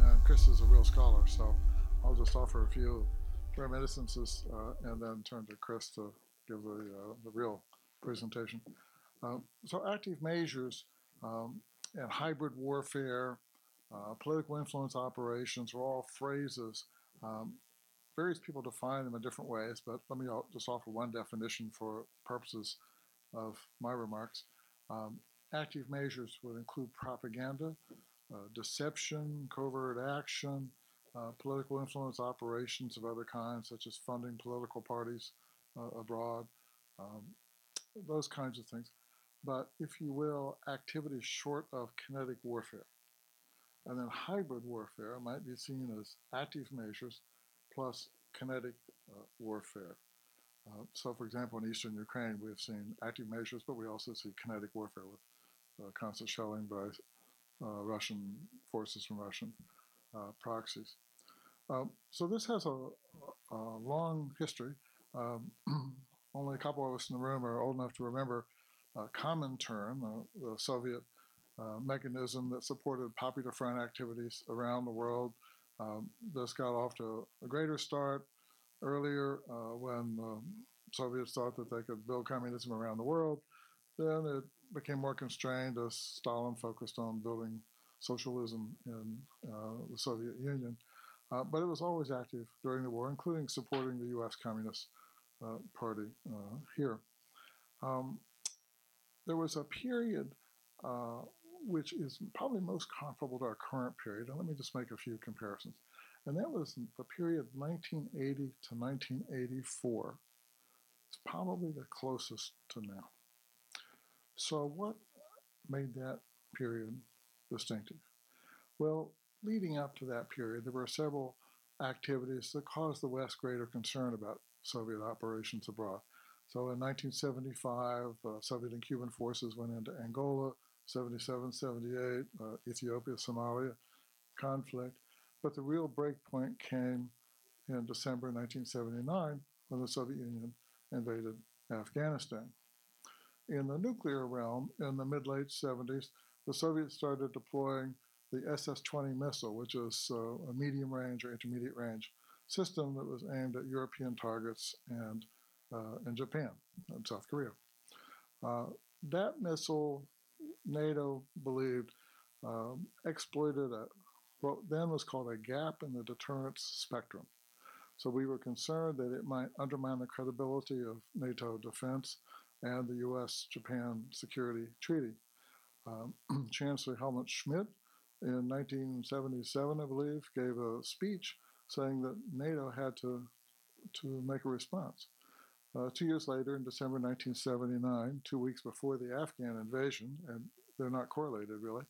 and Chris is a real scholar, so I'll just offer a few reminiscences uh, and then turn to Chris to give the, uh, the real presentation. Um, so, active measures um, and hybrid warfare, uh, political influence operations are all phrases. Um, various people define them in different ways, but let me just offer one definition for purposes of my remarks. Um, active measures would include propaganda, uh, deception, covert action, uh, political influence operations of other kinds, such as funding political parties uh, abroad, um, those kinds of things. But if you will, activities short of kinetic warfare. And then hybrid warfare might be seen as active measures plus kinetic uh, warfare. Uh, so, for example, in eastern Ukraine, we have seen active measures, but we also see kinetic warfare with uh, constant shelling by Russian forces from Russian uh, proxies. Um, so this has a, a long history. Um, only a couple of us in the room are old enough to remember Comintern, the Soviet uh, mechanism that supported Popular Front activities around the world. Um, this got off to a greater start earlier uh, when um, Soviets thought that they could build communism around the world. Then it became more constrained as Stalin focused on building socialism in uh, the Soviet Union. Uh, but it was always active during the war, including supporting the U.S. Communist uh, Party uh, here. Um, there was a period uh, which is probably most comparable to our current period, and let me just make a few comparisons. And that was the period 1980 to 1984. It's probably the closest to now. So, what made that period distinctive? Well, leading up to that period, there were several activities that caused the West greater concern about Soviet operations abroad. So in 1975, uh, Soviet and Cuban forces went into Angola, 77, 78, uh, Ethiopia, Somalia conflict. But the real breakpoint came in December 1979 when the Soviet Union invaded Afghanistan. In the nuclear realm, in the mid late 70s, the Soviets started deploying the SS 20 missile, which is uh, a medium range or intermediate range system that was aimed at European targets and uh, in Japan and South Korea. Uh, that missile, NATO believed, um, exploited a, what then was called a gap in the deterrence spectrum. So we were concerned that it might undermine the credibility of NATO defense and the U.S. Japan Security Treaty. Um, Chancellor Helmut Schmidt in 1977, I believe, gave a speech saying that NATO had to, to make a response. Uh, two years later, in December 1979, two weeks before the Afghan invasion, and they're not correlated really,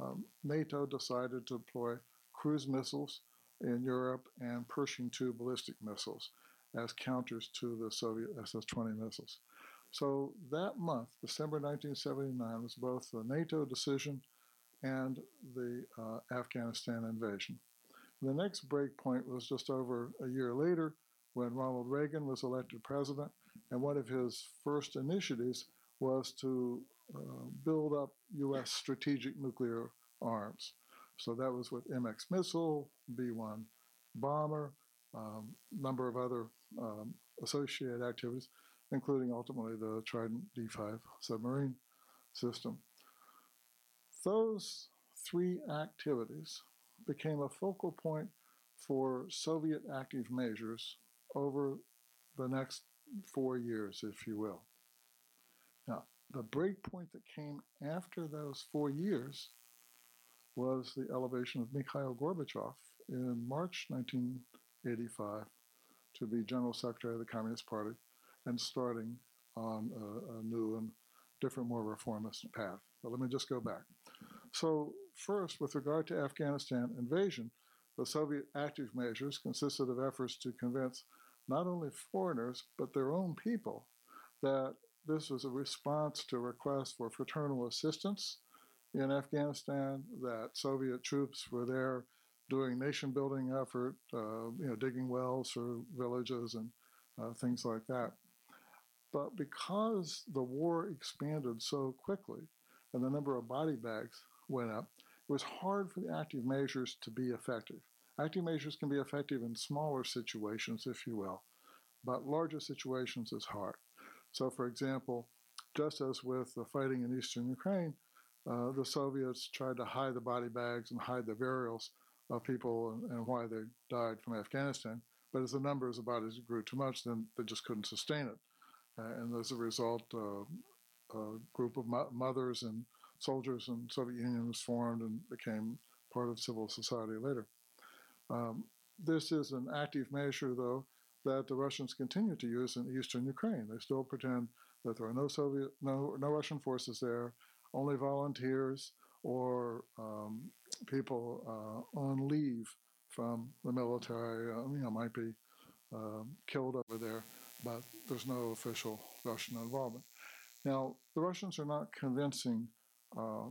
um, NATO decided to deploy cruise missiles in Europe and Pershing II ballistic missiles as counters to the Soviet SS 20 missiles. So that month, December 1979, was both the NATO decision and the uh, Afghanistan invasion. The next breakpoint was just over a year later when Ronald Reagan was elected president, and one of his first initiatives was to uh, build up U.S. strategic nuclear arms. So that was with MX missile, B 1 bomber, a um, number of other um, associated activities, including ultimately the Trident D5 submarine system. Those three activities became a focal point for Soviet active measures over the next four years, if you will. Now, the break point that came after those four years was the elevation of Mikhail Gorbachev in March 1985 to be General Secretary of the Communist Party and starting on a, a new and different, more reformist path. But let me just go back. So, first, with regard to Afghanistan invasion, the Soviet active measures consisted of efforts to convince not only foreigners, but their own people that this was a response to requests for fraternal assistance in Afghanistan, that Soviet troops were there doing nation building effort, uh, you know, digging wells for villages and uh, things like that. But because the war expanded so quickly and the number of body bags went up, it was hard for the active measures to be effective. Active measures can be effective in smaller situations, if you will, but larger situations is hard. So, for example, just as with the fighting in eastern Ukraine, uh, the Soviets tried to hide the body bags and hide the burials of people and, and, why they died from Afghanistan. But as the numbers of bodies grew too much, then they just couldn't sustain it. Uh, and as a result, uh, a group of mo- mothers and soldiers and Soviet Union was formed and became part of civil society later. Um, this is an active measure, though, that the Russians continue to use in eastern Ukraine. They still pretend that there are no Soviet, no, no Russian forces there, only volunteers or um, people uh, on leave from the military. Uh, you know, might be um, killed over there, but there's no official Russian involvement. Now, the Russians are not convincing uh,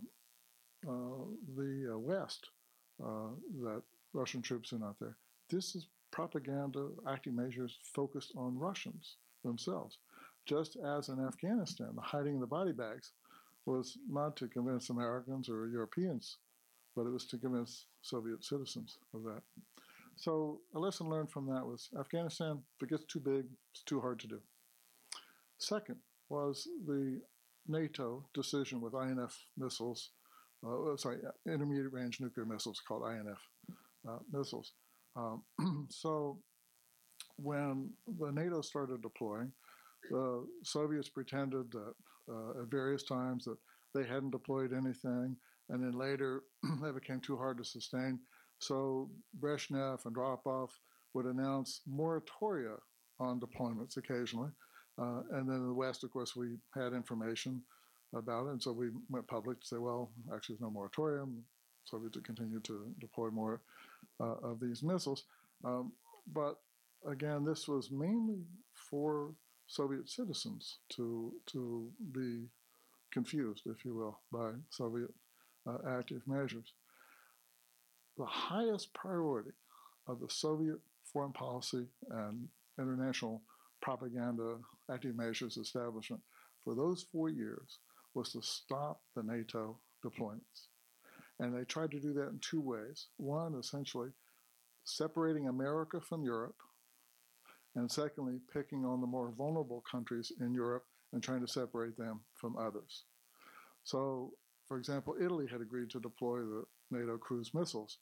uh the uh, West uh, that Russian troops are not there. This is propaganda, acting measures focused on Russians themselves. Just as in Afghanistan, the hiding of the body bags was not to convince Americans or Europeans, but it was to convince Soviet citizens of that. So a lesson learned from that was Afghanistan, if it gets too big, it's too hard to do. Second was the NATO decision with INF missiles, uh, sorry, intermediate range nuclear missiles called INF uh, missiles. Um, so when the NATO started deploying, the Soviets pretended that uh, at various times that they hadn't deployed anything, and then later they became too hard to sustain. So Brezhnev and Andropov would announce moratoria on deployments occasionally. Uh, and then in the West, of course, we had information about it. And so we went public to say, well, actually, there's no moratorium. Soviets continue to deploy more uh, of these missiles. Um, but again, this was mainly for Soviet citizens to, to be confused, if you will, by Soviet uh, active measures. The highest priority of the Soviet foreign policy and international propaganda active measures establishment for those four years was to stop the NATO deployments. And they tried to do that in two ways. One, essentially, separating America from Europe, and secondly, picking on the more vulnerable countries in Europe and trying to separate them from others. So, for example, Italy had agreed to deploy the NATO cruise missiles.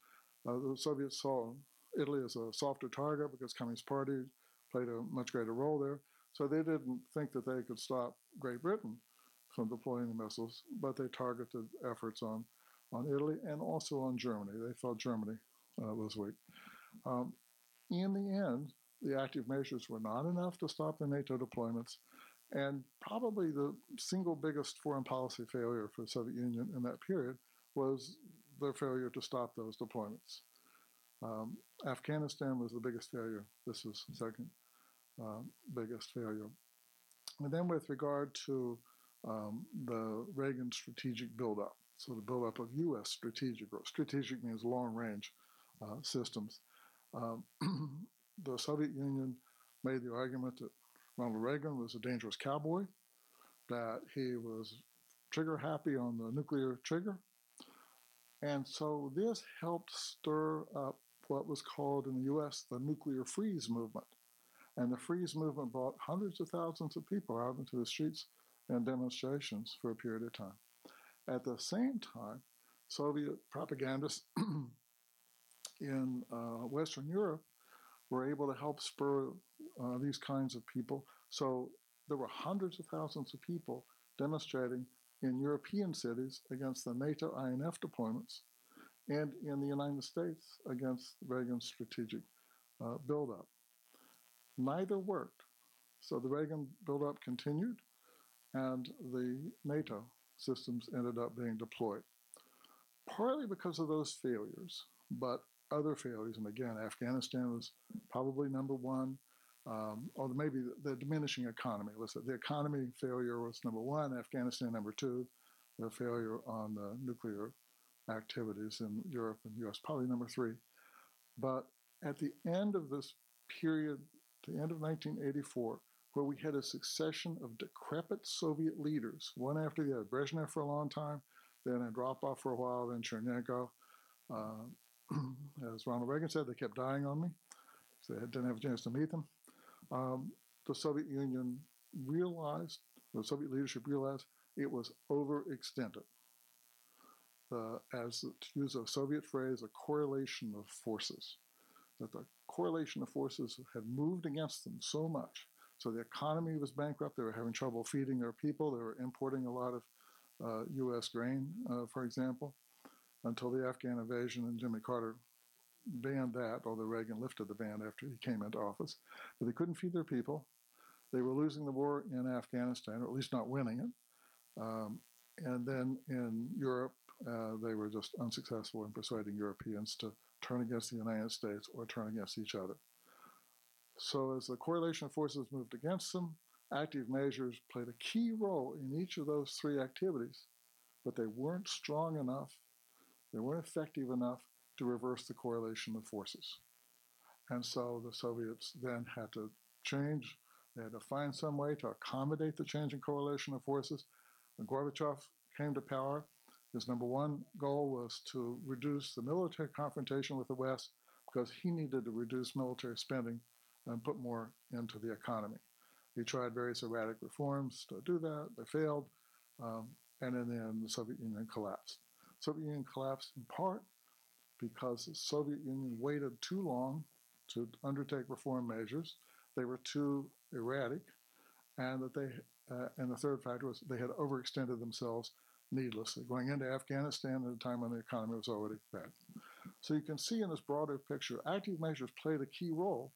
Uh, the Soviets saw Italy as a softer target because Communist Party played a much greater role there. So they didn't think that they could stop Great Britain from deploying the missiles, but they targeted efforts on, on Italy and also on Germany. They thought Germany uh, was weak. Um, in the end, the active measures were not enough to stop the NATO deployments, and probably the single biggest foreign policy failure for the Soviet Union in that period was their failure to stop those deployments. Um, Afghanistan was the biggest failure. This the second uh, biggest failure. And then, with regard to um, the Reagan strategic buildup, so the buildup of U.S. strategic, strategic means long range uh, systems. Um, the Soviet Union made the argument that Ronald Reagan was a dangerous cowboy, that he was trigger happy on the nuclear trigger. And so this helped stir up what was called in the US the nuclear freeze movement. And the freeze movement brought hundreds of thousands of people out into the streets and demonstrations for a period of time. At the same time, Soviet propagandists in uh, Western Europe were able to help spur uh, these kinds of people. So there were hundreds of thousands of people demonstrating in European cities against the NATO INF deployments and in the United States against Reagan's strategic uh, buildup. Neither worked. So the Reagan buildup continued, and the NATO systems ended up being deployed. Partly because of those failures, but other failures, and again, Afghanistan was probably number one, um, or maybe the, the, diminishing economy. Say the economy failure was number one, Afghanistan number two, the failure on the nuclear activities in Europe and US probably number three. But at the end of this period, the end of 1984, where we had a succession of decrepit Soviet leaders, one after the other, Brezhnev for a long time, then Andropov for a while, then Chernenko. Uh, as Ronald Reagan said, they kept dying on me. So they didn't have a chance to meet them. Um, the Soviet Union realized, the Soviet leadership realized it was overextended. Uh, as to use a Soviet phrase, a correlation of forces. That the correlation of forces had moved against them so much. So the economy was bankrupt. They were having trouble feeding their people. They were importing a lot of uh, U.S. grain, uh, for example, until the Afghan invasion and Jimmy Carter banned that, although Reagan lifted the ban after he came into office. But they couldn't feed their people. They were losing the war in Afghanistan, or at least not winning it. Um, and then in Europe, uh, they were just unsuccessful in persuading Europeans to turn against the United States or turn against each other. So, as the correlation of forces moved against them, active measures played a key role in each of those three activities, but they weren't strong enough, they weren't effective enough to reverse the correlation of forces. And so the Soviets then had to change, they had to find some way to accommodate the changing correlation of forces. When Gorbachev came to power, his number one goal was to reduce the military confrontation with the West because he needed to reduce military spending and put more into the economy. He tried various erratic reforms to do that. They failed. Um, and then the Soviet Union collapsed. Soviet Union collapsed in part because the Soviet Union waited too long to undertake reform measures. They were too erratic, and that they uh, and the third factor was they had overextended themselves needlessly, going into Afghanistan at a time when the economy was already bad. So you can see in this broader picture, active measures played a key role,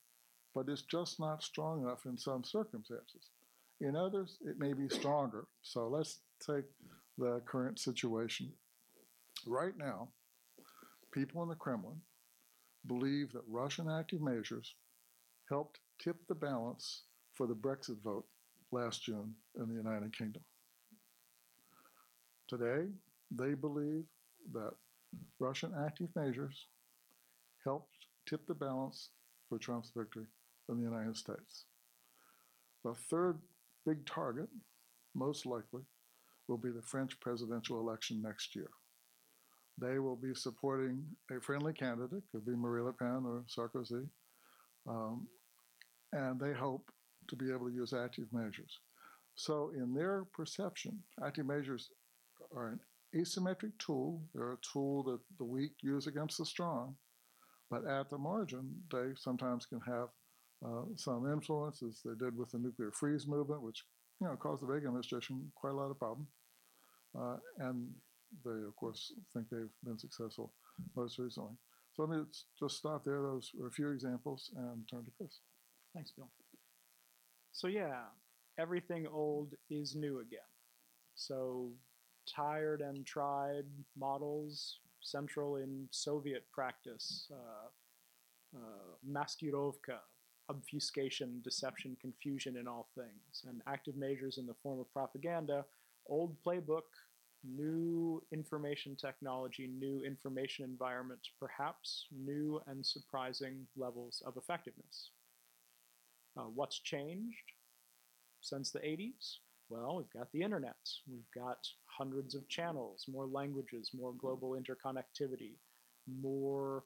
but it's just not strong enough in some circumstances. In others, it may be stronger. So let's take the current situation. Right now, people in the Kremlin believe that Russian active measures helped tip the balance for the Brexit vote last June in the United Kingdom. Today, they believe that Russian active measures helped tip the balance for Trump's victory in the United States. The third big target, most likely, will be the French presidential election next year. They will be supporting a friendly candidate, could be Marie Le Pen or Sarkozy, um, and they hope to be able to use active measures. So, in their perception, active measures are an asymmetric tool. They're a tool that the weak use against the strong, but at the margin, they sometimes can have uh, some influence, as they did with the nuclear freeze movement, which you know caused the Reagan administration quite a lot of problems. Uh, and they, of course, think they've been successful most recently. So let me just stop there. Those were a few examples and turn to Chris. Thanks, Bill. So, yeah, everything old is new again. So, tired and tried models central in Soviet practice, uh, uh, maskirovka, obfuscation, deception, confusion in all things, and active measures in the form of propaganda, old playbook new information technology, new information environments, perhaps new and surprising levels of effectiveness. Uh, what's changed since the 80s? Well, we've got the internet. We've got hundreds of channels, more languages, more global interconnectivity, more,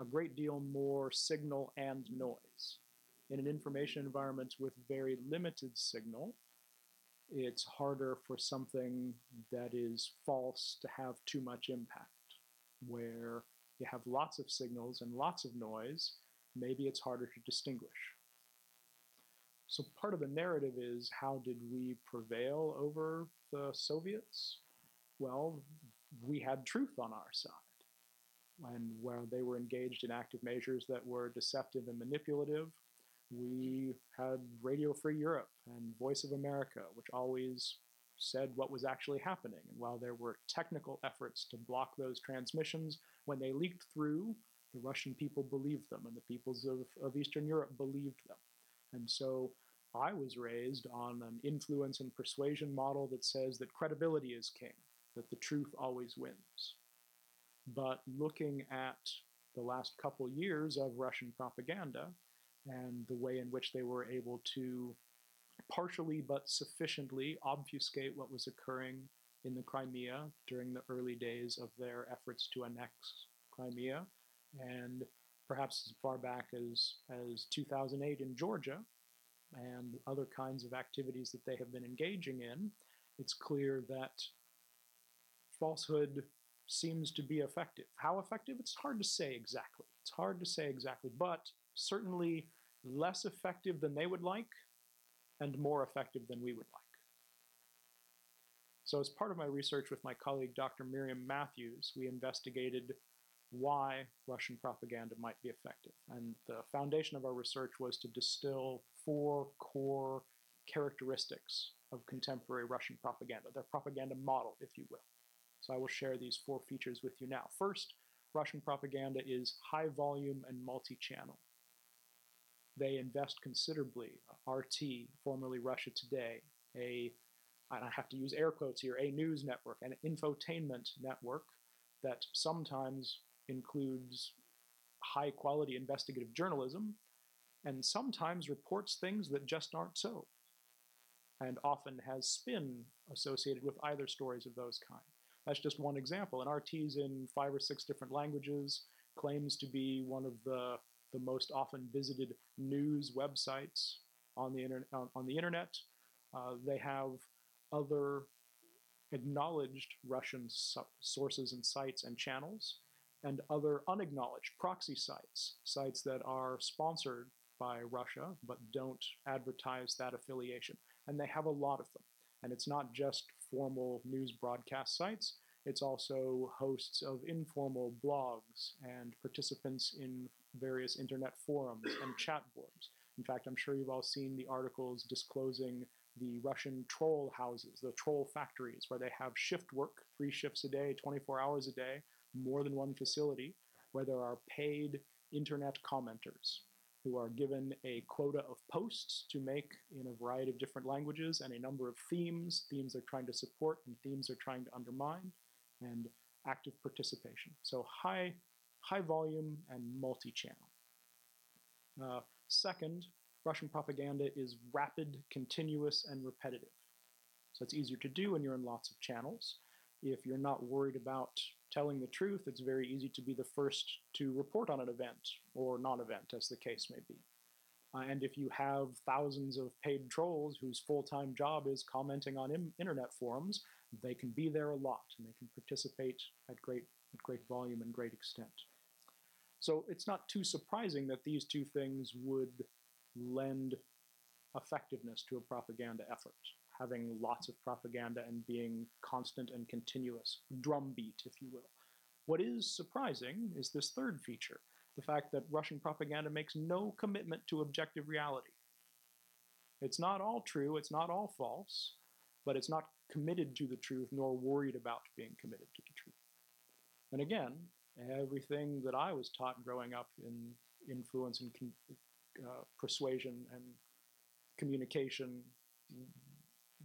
a great deal more signal and noise. In an information environment with very limited signal, it's harder for something that is false to have too much impact. Where you have lots of signals and lots of noise, maybe it's harder to distinguish. So part of the narrative is how did we prevail over the Soviets? Well, we had truth on our side. And while they were engaged in active measures that were deceptive and manipulative, we had Radio Free Europe and Voice of America, which always said what was actually happening. And while there were technical efforts to block those transmissions, when they leaked through, the Russian people believed them, and the peoples of, of Eastern Europe believed them. And so I was raised on an influence and persuasion model that says that credibility is king, that the truth always wins. But looking at the last couple years of Russian propaganda, and the way in which they were able to partially but sufficiently obfuscate what was occurring in the Crimea during the early days of their efforts to annex Crimea, and perhaps as far back as, as 2008 in Georgia, and other kinds of activities that they have been engaging in, it's clear that falsehood seems to be effective. How effective? It's hard to say exactly. It's hard to say exactly, but certainly less effective than they would like and more effective than we would like. So, as part of my research with my colleague Dr. Miriam Matthews, we investigated why Russian propaganda might be effective. And the foundation of our research was to distill four core characteristics of contemporary Russian propaganda, their propaganda model, if you will. So I will share these four features with you now. First, Russian propaganda is high volume and multi channel. They invest considerably. RT, formerly Russia Today, a I have to use air quotes here, a news network, an infotainment network that sometimes includes high quality investigative journalism and sometimes reports things that just aren't so, and often has spin associated with either stories of those kind. That's just one example. And RT's in five or six different languages, claims to be one of the, the most often visited news websites on the, internet. on, the internet. Uh, they have other acknowledged Russian so- sources and sites and channels, and other unacknowledged proxy sites, sites that are sponsored by Russia but don't advertise that affiliation. And they have a lot of them. And it's not just formal news broadcast sites, it's also hosts of informal blogs and participants in various internet forums and chat boards. In fact, I'm sure you've all seen the articles disclosing the Russian troll houses, the troll factories, where they have shift work, three shifts a day, 24 hours a day, more than one facility, where there are paid internet commenters who are given a quota of posts to make in a variety of different languages and a number of themes, themes they're trying to support and themes they're trying to undermine, and active participation. So high, high volume and multi-channel. Uh, second, Russian propaganda is rapid, continuous, and repetitive. So it's easier to do when you're in lots of channels. If you're not worried about telling the truth, it's very easy to be the first to report on an event or non event, as the case may be. Uh, and if you have thousands of paid trolls whose full time job is commenting on Im- internet forums, they can be there a lot and they can participate at great, at great volume and great extent. So it's not too surprising that these two things would lend effectiveness to a propaganda effort having lots of propaganda and being constant and continuous, drumbeat, if you will. What is surprising is this third feature the fact that Russian propaganda makes no commitment to objective reality. It's not all true, it's not all false, but it's not committed to the truth nor worried about being committed to the truth. And again, everything that I was taught growing up in influence and uh, persuasion and communication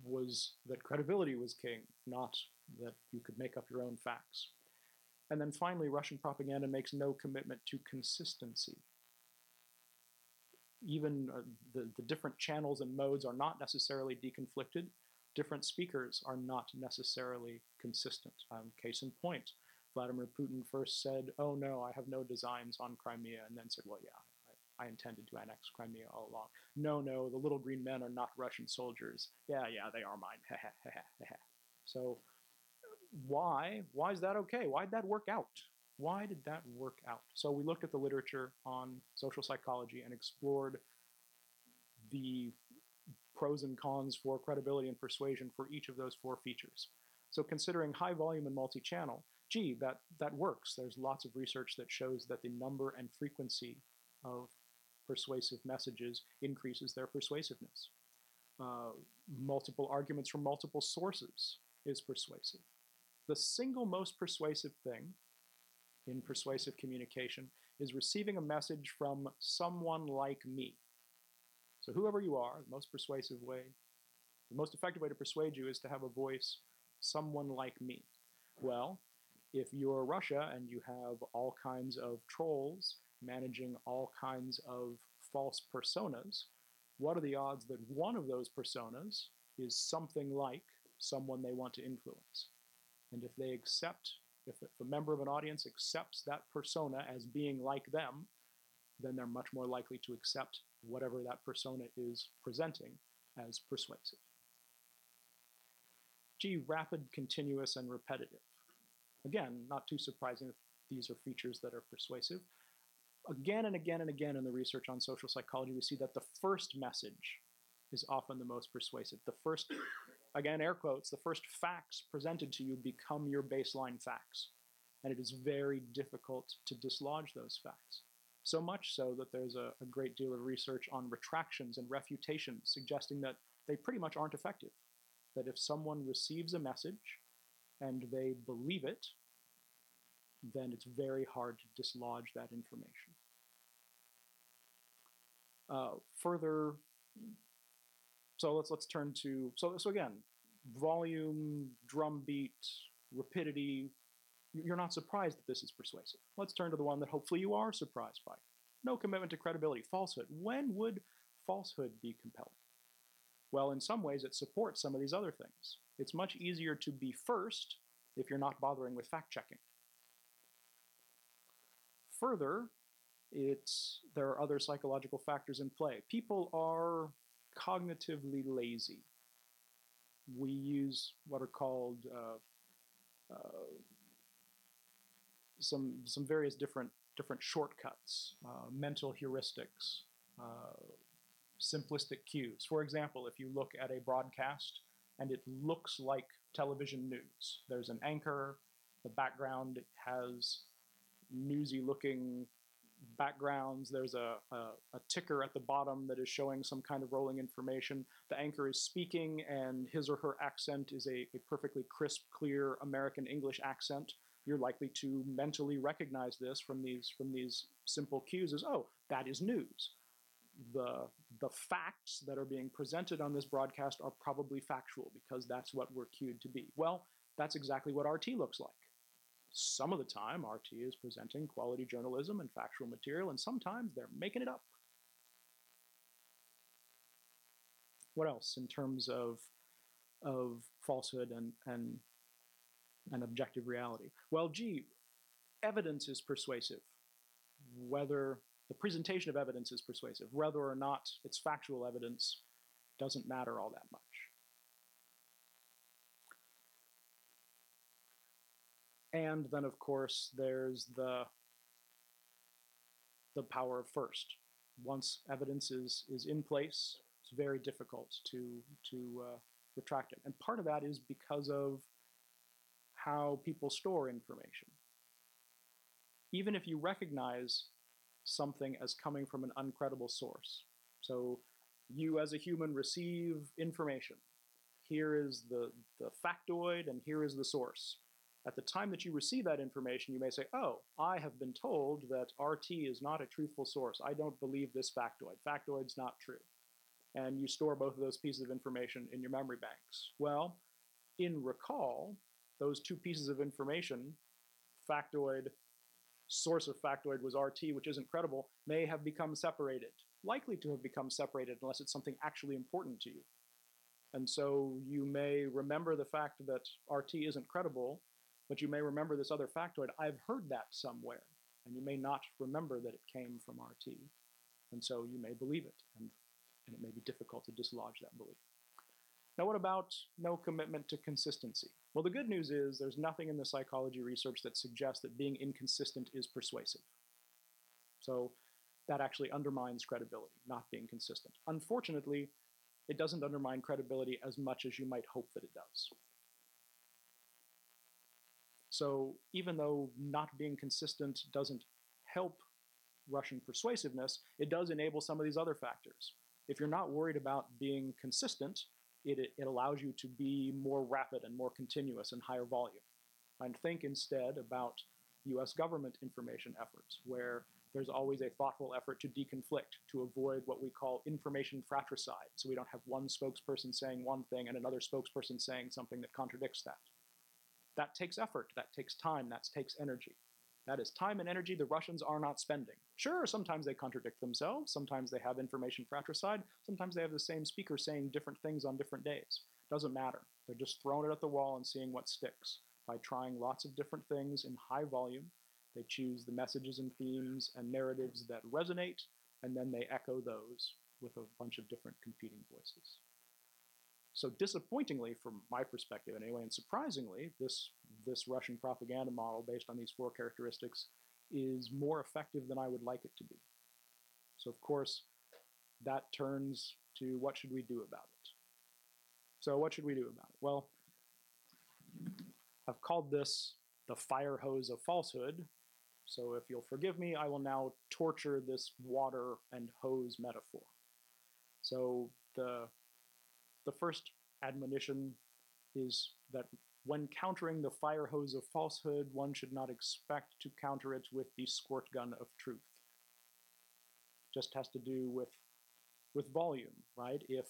was that credibility was king, not that you could make up your own facts. And then finally, Russian propaganda makes no commitment to consistency. Even uh, the, the different channels and modes are not necessarily deconflicted. Different speakers are not necessarily consistent. Um, case in point, Vladimir Putin first said, Oh no, I have no designs on Crimea, and then said, Well, yeah, I intended to annex Crimea all along. No, no, the little green men are not Russian soldiers. Yeah, yeah, they are mine. so why? Why is that okay? Why did that work out? Why did that work out? So we looked at the literature on social psychology and explored the pros and cons for credibility and persuasion for each of those four features. So considering high volume and multi-channel, gee, that, that works. There's lots of research that shows that the number and frequency of persuasive messages increases their persuasiveness. Uh, multiple arguments from multiple sources is persuasive. The single most persuasive thing in persuasive communication is receiving a message from someone like me. So, whoever you are, the most persuasive way, the most effective way to persuade you is to have a voice, someone like me. Well, if you're Russia and you have all kinds of trolls managing all kinds of false personas, what are the odds that one of those personas is something like someone they want to influence. And if they accept, if, if a member of an audience accepts that persona as being like them, then they're much more likely to accept whatever that persona is presenting as persuasive. G, rapid, continuous, and repetitive. Again, not too surprising that these are features that are persuasive. Again and again and again in the research on social psychology, we see that the first message is often the most persuasive. The first, again, air quotes, the first facts presented to you become your baseline facts. And it is very difficult to dislodge those facts. So much so that there's a, a great deal of research on retractions and refutations suggesting that they pretty much aren't effective. That if someone receives a message and they believe it, then it's very hard to dislodge that information. Uh, further, so let's let's turn to so so again, volume, drum beat, rapidity. You're not surprised that this is persuasive. Let's turn to the one that hopefully you are surprised by. No commitment to credibility, falsehood. When would falsehood be compelling? Well, in some ways, it supports some of these other things. It's much easier to be first if you're not bothering with fact checking. Further, it's, there are other psychological factors in play. People are cognitively lazy. We use what are called uh, uh, some some various different different shortcuts, uh, mental heuristics, uh, simplistic cues. For example, if you look at a broadcast and it looks like television news, there's an anchor, the background has newsy looking backgrounds. There's a, a, a, ticker at the bottom that is showing some kind of rolling information. The anchor is speaking, and his or her accent is a, a perfectly crisp, clear American English accent. You're likely to mentally recognize this from these from these simple cues as, oh, that is news. The the facts that are being presented on this broadcast are probably factual because that's what we're cued to be. Well, that's exactly what RT looks like some of the time, RT is presenting quality journalism and factual material, and sometimes they're making it up. What else in terms of of falsehood and and and objective reality? Well, gee, evidence is persuasive. Whether the presentation of evidence is persuasive, whether or not it's factual evidence, doesn't matter all that much. And then, of course, there's the the power of first. Once evidence is is in place, it's very difficult to to uh, retract it. And part of that is because of how people store information. Even if you recognize something as coming from an uncredible source, so you as a human receive information. Here is the, the factoid, and here is the source at the time that you receive that information, you may say, oh, I have been told that RT is not a truthful source. I don't believe this factoid. Factoid's not true. And you store both of those pieces of information in your memory banks. Well, in recall, those two pieces of information, factoid, source of factoid was RT, which isn't credible, may have become separated. Likely to have become separated unless it's something actually important to you. And so you may remember the fact that RT isn't credible, but you may remember this other factoid. I've heard that somewhere. And you may not remember that it came from RT. And so you may believe it. And, and it may be difficult to dislodge that belief. Now, what about no commitment to consistency? Well, the good news is there's nothing in the psychology research that suggests that being inconsistent is persuasive. So that actually undermines credibility, not being consistent. Unfortunately, it doesn't undermine credibility as much as you might hope that it does. So even though not being consistent doesn't help Russian persuasiveness, it does enable some of these other factors. If you're not worried about being consistent, it, it allows you to be more rapid and more continuous and higher volume. And think instead about US government information efforts, where there's always a thoughtful effort to deconflict, to avoid what we call information fratricide. So we don't have one spokesperson saying one thing and another spokesperson saying something that contradicts that. That takes effort, that takes time, that takes energy. That is time and energy the Russians are not spending. Sure, sometimes they contradict themselves, sometimes they have information fratricide, sometimes they have the same speaker saying different things on different days. Doesn't matter. They're just throwing it at the wall and seeing what sticks by trying lots of different things in high volume. They choose the messages and themes and narratives that resonate, and then they echo those with a bunch of different competing voices. So disappointingly, from my perspective anyway, and surprisingly, this, this Russian propaganda model based on these four characteristics is more effective than I would like it to be. So of course, that turns to what should we do about it? So what should we do about it? Well, I've called this the fire hose of falsehood. So if you'll forgive me, I will now torture this water and hose metaphor. So the, the first admonition is that when countering the fire hose of falsehood, one should not expect to counter it with the squirt gun of truth. Just has to do with with volume, right? If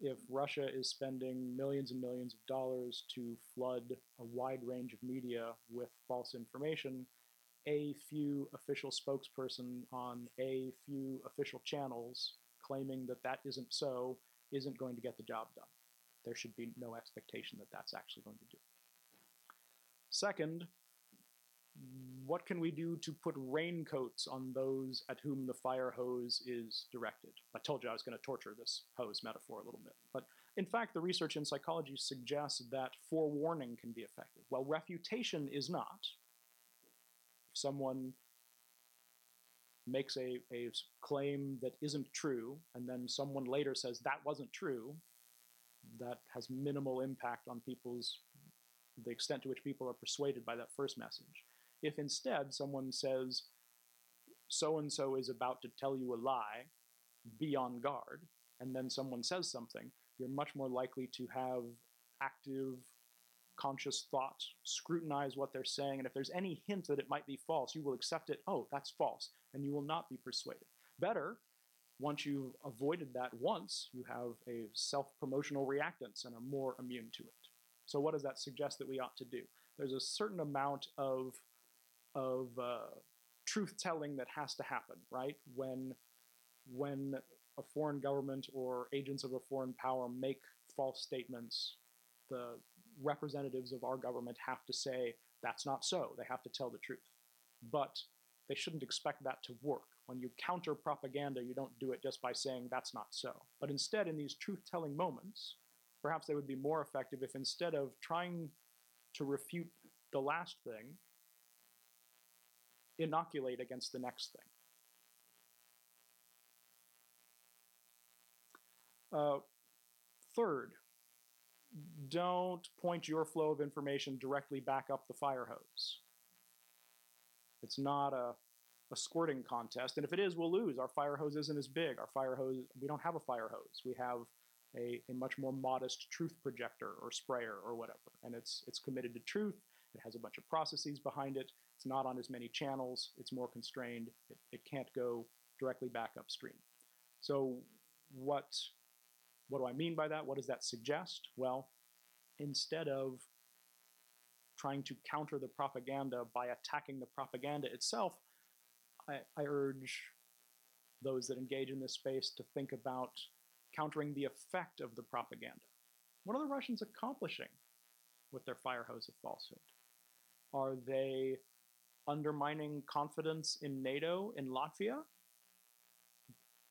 if Russia is spending millions and millions of dollars to flood a wide range of media with false information, a few official spokesperson on a few official channels claiming that that isn't so isn't going to get the job done. There should be no expectation that that's actually going to do. Second, what can we do to put raincoats on those at whom the fire hose is directed? I told you I was going to torture this hose metaphor a little bit. But in fact, the research in psychology suggests that forewarning can be effective. Well, refutation is not. If someone makes a, a claim that isn't true, and then someone later says that wasn't true, that has minimal impact on people's the extent to which people are persuaded by that first message. If instead someone says, so and so is about to tell you a lie, be on guard, and then someone says something, you're much more likely to have active, conscious thought, scrutinize what they're saying, and if there's any hint that it might be false, you will accept it, oh, that's false, and you will not be persuaded. Better, once you've avoided that once, you have a self promotional reactance and are more immune to it. So, what does that suggest that we ought to do? There's a certain amount of of uh, truth telling that has to happen, right? When when a foreign government or agents of a foreign power make false statements, the representatives of our government have to say that's not so. They have to tell the truth. But they shouldn't expect that to work. When you counter propaganda, you don't do it just by saying that's not so. But instead, in these truth telling moments, perhaps they would be more effective if instead of trying to refute the last thing, inoculate against the next thing. Uh, third, don't point your flow of information directly back up the fire hose. It's not a, a squirting contest, and if it is, we'll lose. Our fire hose isn't as big. Our fire hose, we don't have a fire hose. We have a, a much more modest truth projector or sprayer or whatever, and it's it's committed to truth. It has a bunch of processes behind it. It's not on as many channels. It's more constrained. It, it can't go directly back upstream. So what, what do I mean by that? What does that suggest? Well, instead of trying to counter the propaganda by attacking the propaganda itself, I, I urge those that engage in this space to think about countering the effect of the propaganda. What are the Russians accomplishing with their fire hose of falsehood? Are they undermining confidence in NATO in Latvia?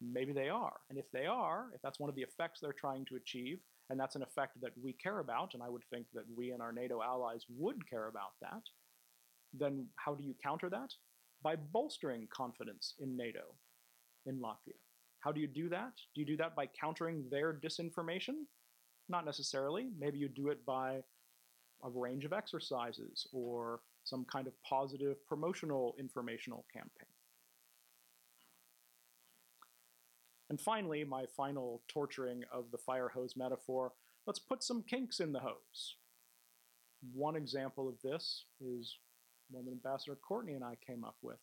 Maybe they are. And if they are, if that's one of the effects they're trying to achieve, and that's an effect that we care about, and I would think that we and our NATO allies would care about that, then how do you counter that? By bolstering confidence in NATO in Latvia. How do you do that? Do you do that by countering their disinformation? Not necessarily. Maybe you do it by a range of exercises or some kind of positive promotional informational campaign. And finally, my final torturing of the fire hose metaphor, let's put some kinks in the hose. One example of this is one that Ambassador Courtney and I came up with.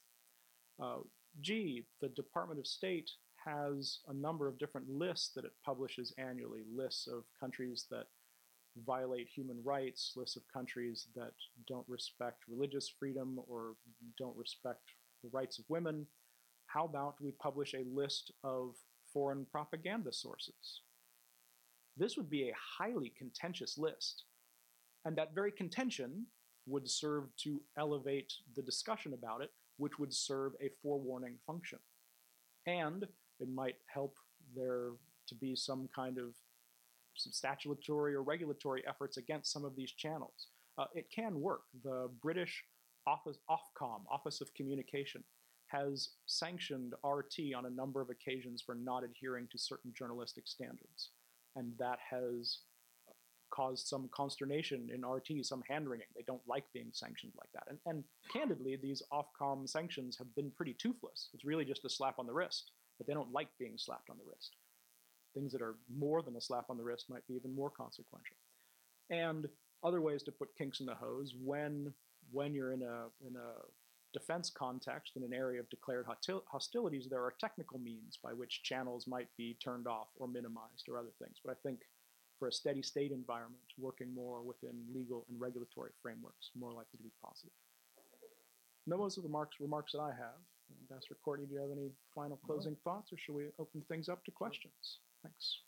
Uh, gee, the Department of State has a number of different lists that it publishes annually, lists of countries that violate human rights, lists of countries that don't respect religious freedom or don't respect the rights of women. How about we publish a list of foreign propaganda sources? this would be a highly contentious list. And that very contention would serve to elevate the discussion about it, which would serve a forewarning function. And it might help there to be some kind of some statutory or regulatory efforts against some of these channels. Uh, it can work. The British Office, Ofcom, Office of Communication, has sanctioned RT on a number of occasions for not adhering to certain journalistic standards. And that has caused some consternation in RT, some hand wringing. They don't like being sanctioned like that. And, and candidly, these Ofcom sanctions have been pretty toothless. It's really just a slap on the wrist, but they don't like being slapped on the wrist. Things that are more than a slap on the wrist might be even more consequential. And other ways to put kinks in the hose when when you're in a in a defense context in an area of declared hostilities, there are technical means by which channels might be turned off or minimized or other things. But I think for a steady state environment, working more within legal and regulatory frameworks, more likely to be positive. And those are the remarks, remarks that I have. Ambassador Courtney, do you have any final closing thoughts, or should we open things up to questions? Thanks.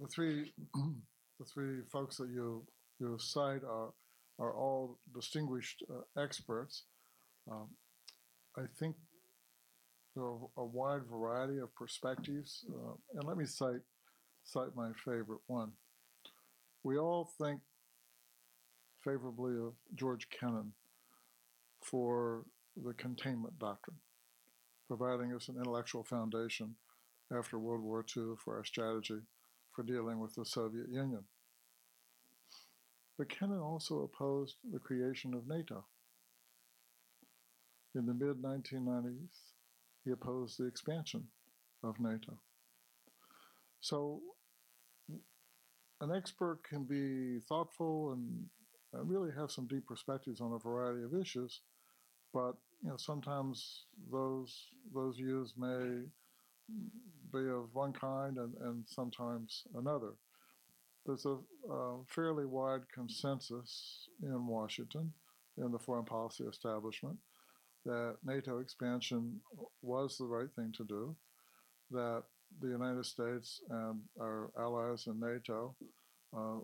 The three, the three folks that you you cite are are all distinguished uh, experts. Um, I think there are a wide variety of perspectives, uh, and let me cite cite my favorite one. We all think favorably of George Kennan for the containment doctrine, providing us an intellectual foundation after World War II for our strategy for dealing with the Soviet Union. But Kennan also opposed the creation of NATO. In the mid 1990s, he opposed the expansion of NATO. So, an expert can be thoughtful and uh, really have some deep perspectives on a variety of issues, but you know sometimes those those views may be of one kind and, and sometimes another. There's a fairly wide consensus in Washington, in the foreign policy establishment, that NATO expansion was the right thing to do, that the United States and our allies in NATO uh,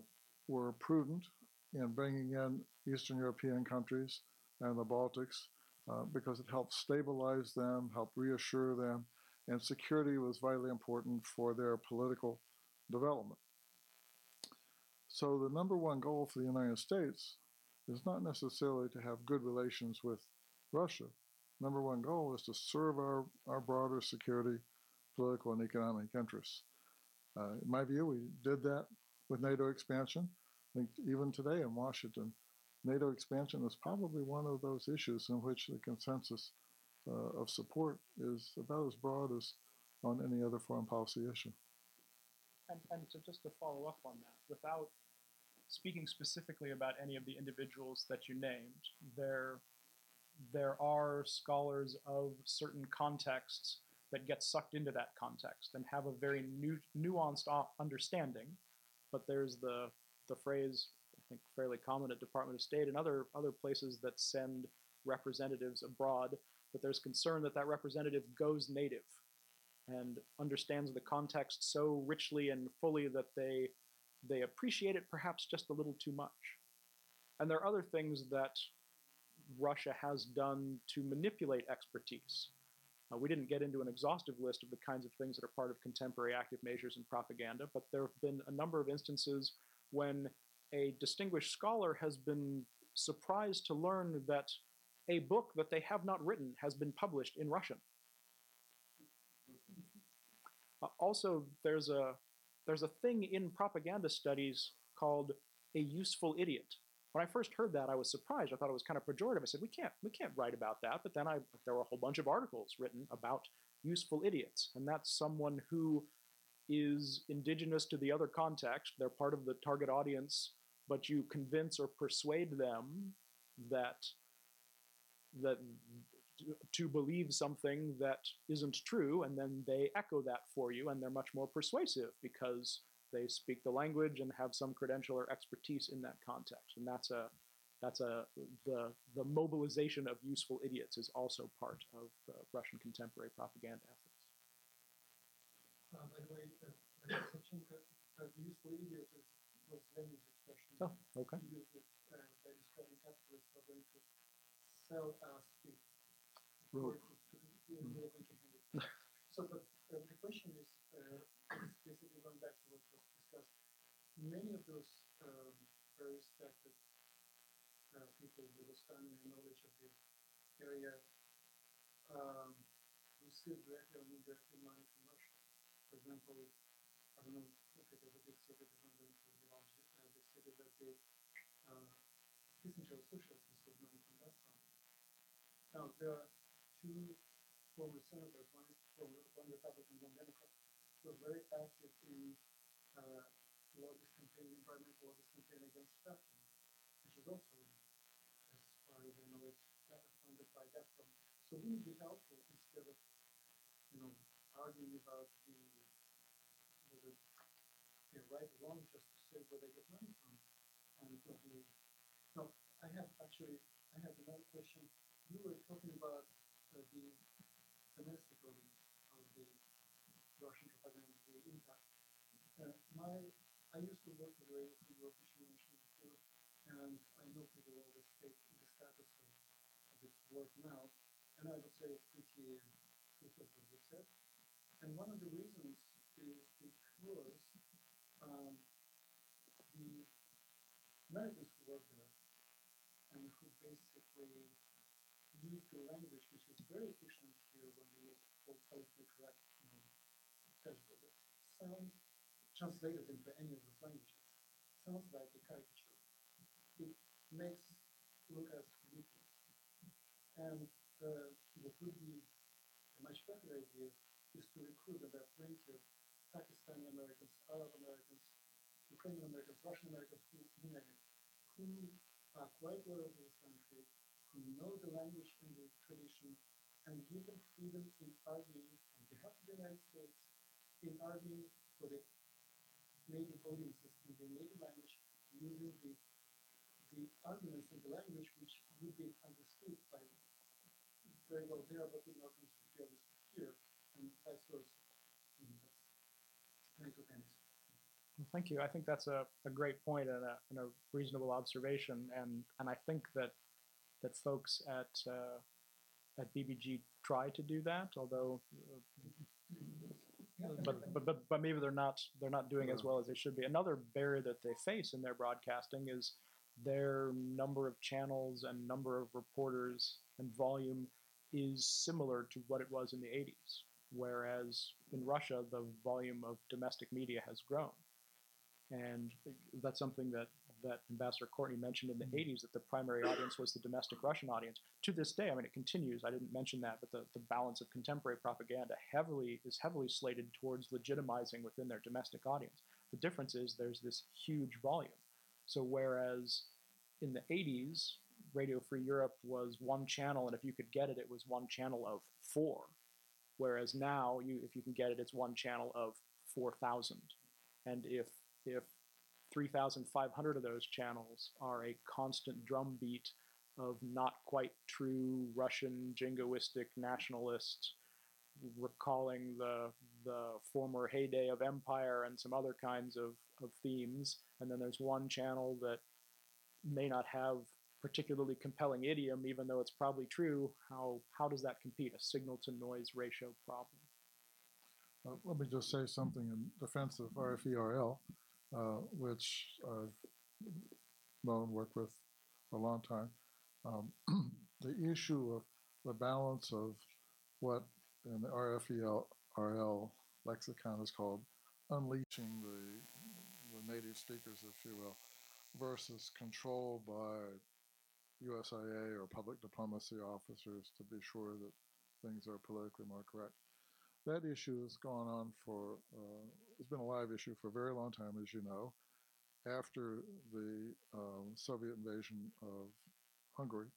were prudent in bringing in Eastern European countries and the Baltics uh, because it helped stabilize them, helped reassure them, and security was vitally important for their political development. So, the number one goal for the United States is not necessarily to have good relations with Russia. Number one goal is to serve our, our broader security, political, and economic interests. Uh, in my view, we did that with NATO expansion. I think even today in Washington, NATO expansion is probably one of those issues in which the consensus uh, of support is about as broad as on any other foreign policy issue. And, and just to follow up on that, without speaking specifically about any of the individuals that you named, there there are scholars of certain contexts that get sucked into that context and have a very nu- nuanced understanding. But there's the the phrase I think fairly common at Department of State and other other places that send representatives abroad but there's concern that that representative goes native and understands the context so richly and fully that they they appreciate it perhaps just a little too much. And there are other things that Russia has done to manipulate expertise. Uh, we didn't get into an exhaustive list of the kinds of things that are part of contemporary active measures and propaganda, but there have been a number of instances when a distinguished scholar has been surprised to learn that a book that they have not written has been published in Russian. Uh, also, there's a there's a thing in propaganda studies called a useful idiot. When I first heard that, I was surprised. I thought it was kind of pejorative. I said, "We can't we can't write about that." But then I there were a whole bunch of articles written about useful idiots, and that's someone who is indigenous to the other context. They're part of the target audience, but you convince or persuade them that that to believe something that isn't true, and then they echo that for you, and they're much more persuasive because they speak the language and have some credential or expertise in that context. And that's a that's a the the mobilization of useful idiots is also part of uh, Russian contemporary propaganda ethics. Uh, by the way, uh, the useful idiot was Lenin's expression. Oh, okay. Used uh, by describing capitalists are going to sell in the. So, but uh, the question is, uh, basically going back to what was discussed. Many of those um, very respected uh, people with astronomy and knowledge of the area um, receive directly or indirectly money from Russia. For example, I don't know if it is a big if I'm going to it, uh, big secret that the uh, Kissinger Associates received money from Gazprom. Now, there are two former senators, one, former, one Republican, one Democrat, who are very active in uh, lobbyist campaign, environmental lobbyist campaign against fracking, which is also, as far as I know, it's uh, funded by Gazprom. So we wouldn't it be helpful instead of, you know, arguing about the whether they're right or wrong, just to say where they get money from, and it would be. No, I have actually, I have another question. You were talking about uh, the domestic audience of the Russian propaganda, the impact. Uh, my, I used to work with Radio Free Europe, which mentioned before, and I know pretty well the state, the status of, of its work now, and I would say it's pretty fruitless, as you said. And one of the reasons is because um, the Americans who work there and who basically the language which is very efficient here when they use full politically correct, text that sounds translated into any of those languages sounds like a caricature. It makes look as ridiculous. And uh, what would be a much better idea is to recruit about plenty of Pakistani Americans, Arab Americans, Ukrainian Americans, Russian Americans, who, it, who are quite loyal to this country, who know the language and the tradition, and give them freedom in arguing on behalf of the United States, in arguing for the native audiences in the native language, using the the arguments in the language which would be understood by very well there, but would not be understood here, and vice versa. Good answer. Well, Thank you. I think that's a, a great point and a, and a reasonable observation, and and I think that that folks at uh, at BBG try to do that, although uh, but, but but but maybe they're not they're not doing as well as they should be. Another barrier that they face in their broadcasting is their number of channels and number of reporters and volume is similar to what it was in the 80s, whereas in Russia the volume of domestic media has grown, and that's something that that Ambassador Courtney mentioned in the mm-hmm. 80s that the primary audience was the domestic Russian audience. To this day, I mean, it continues. I didn't mention that, but the, the balance of contemporary propaganda heavily is heavily slated towards legitimizing within their domestic audience. The difference is there's this huge volume. So whereas in the 80s, Radio Free Europe was one channel, and if you could get it, it was one channel of four. Whereas now, you if you can get it, it's one channel of 4,000. And if if 3,500 of those channels are a constant drumbeat of not quite true Russian jingoistic nationalists recalling the the former heyday of empire and some other kinds of, of themes. And then there's one channel that may not have particularly compelling idiom, even though it's probably true. How how does that compete? A signal to noise ratio problem. Uh, let me just say something in defense of RFERL, uh, which I've known worked with for a long time. Um, the issue of the balance of what in the RFERL lexicon is called unleashing the, the native speakers, if you will, versus control by USIA or public diplomacy officers to be sure that things are politically more correct that issue has gone on for, uh, it's been a live issue for a very long time, as you know. After the um, Soviet invasion of Hungary,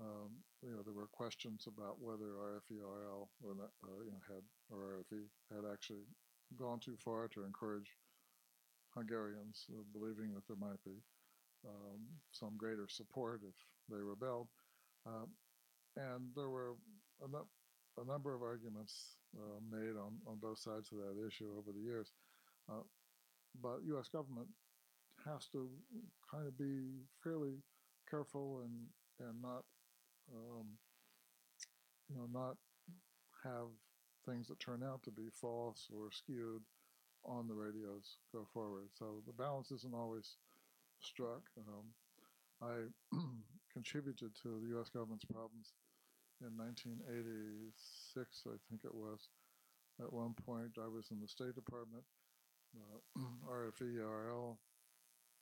um, you know, there were questions about whether RFERL or not, uh, you know, had or RFE had actually gone too far to encourage Hungarians, uh, believing that there might be um, some greater support if they rebelled. Um, and there were a, nu- a number of arguments uh, made on, on both sides of that issue over the years. Uh, but U.S. government has to kind of be fairly careful and and not um, you know not have things that turn out to be false or skewed on the radios go forward. So the balance isn't always struck. Um, I contributed to the U.S. government's problems in 1986, I think it was. At one point, I was in the State Department. Uh, RFERL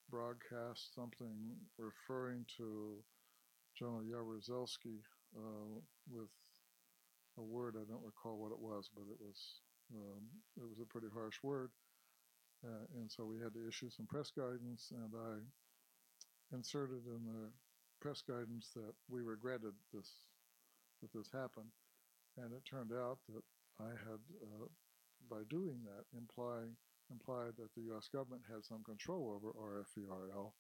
broadcast something referring to General Jaruzelski uh, with a word I don't recall what it was, but it was um, it was a pretty harsh word, uh, and so we had to issue some press guidance, and I inserted in the press guidance that we regretted this that this happened, and it turned out that I had, uh, by doing that, implying implied that the U.S. government had some control over RFERL,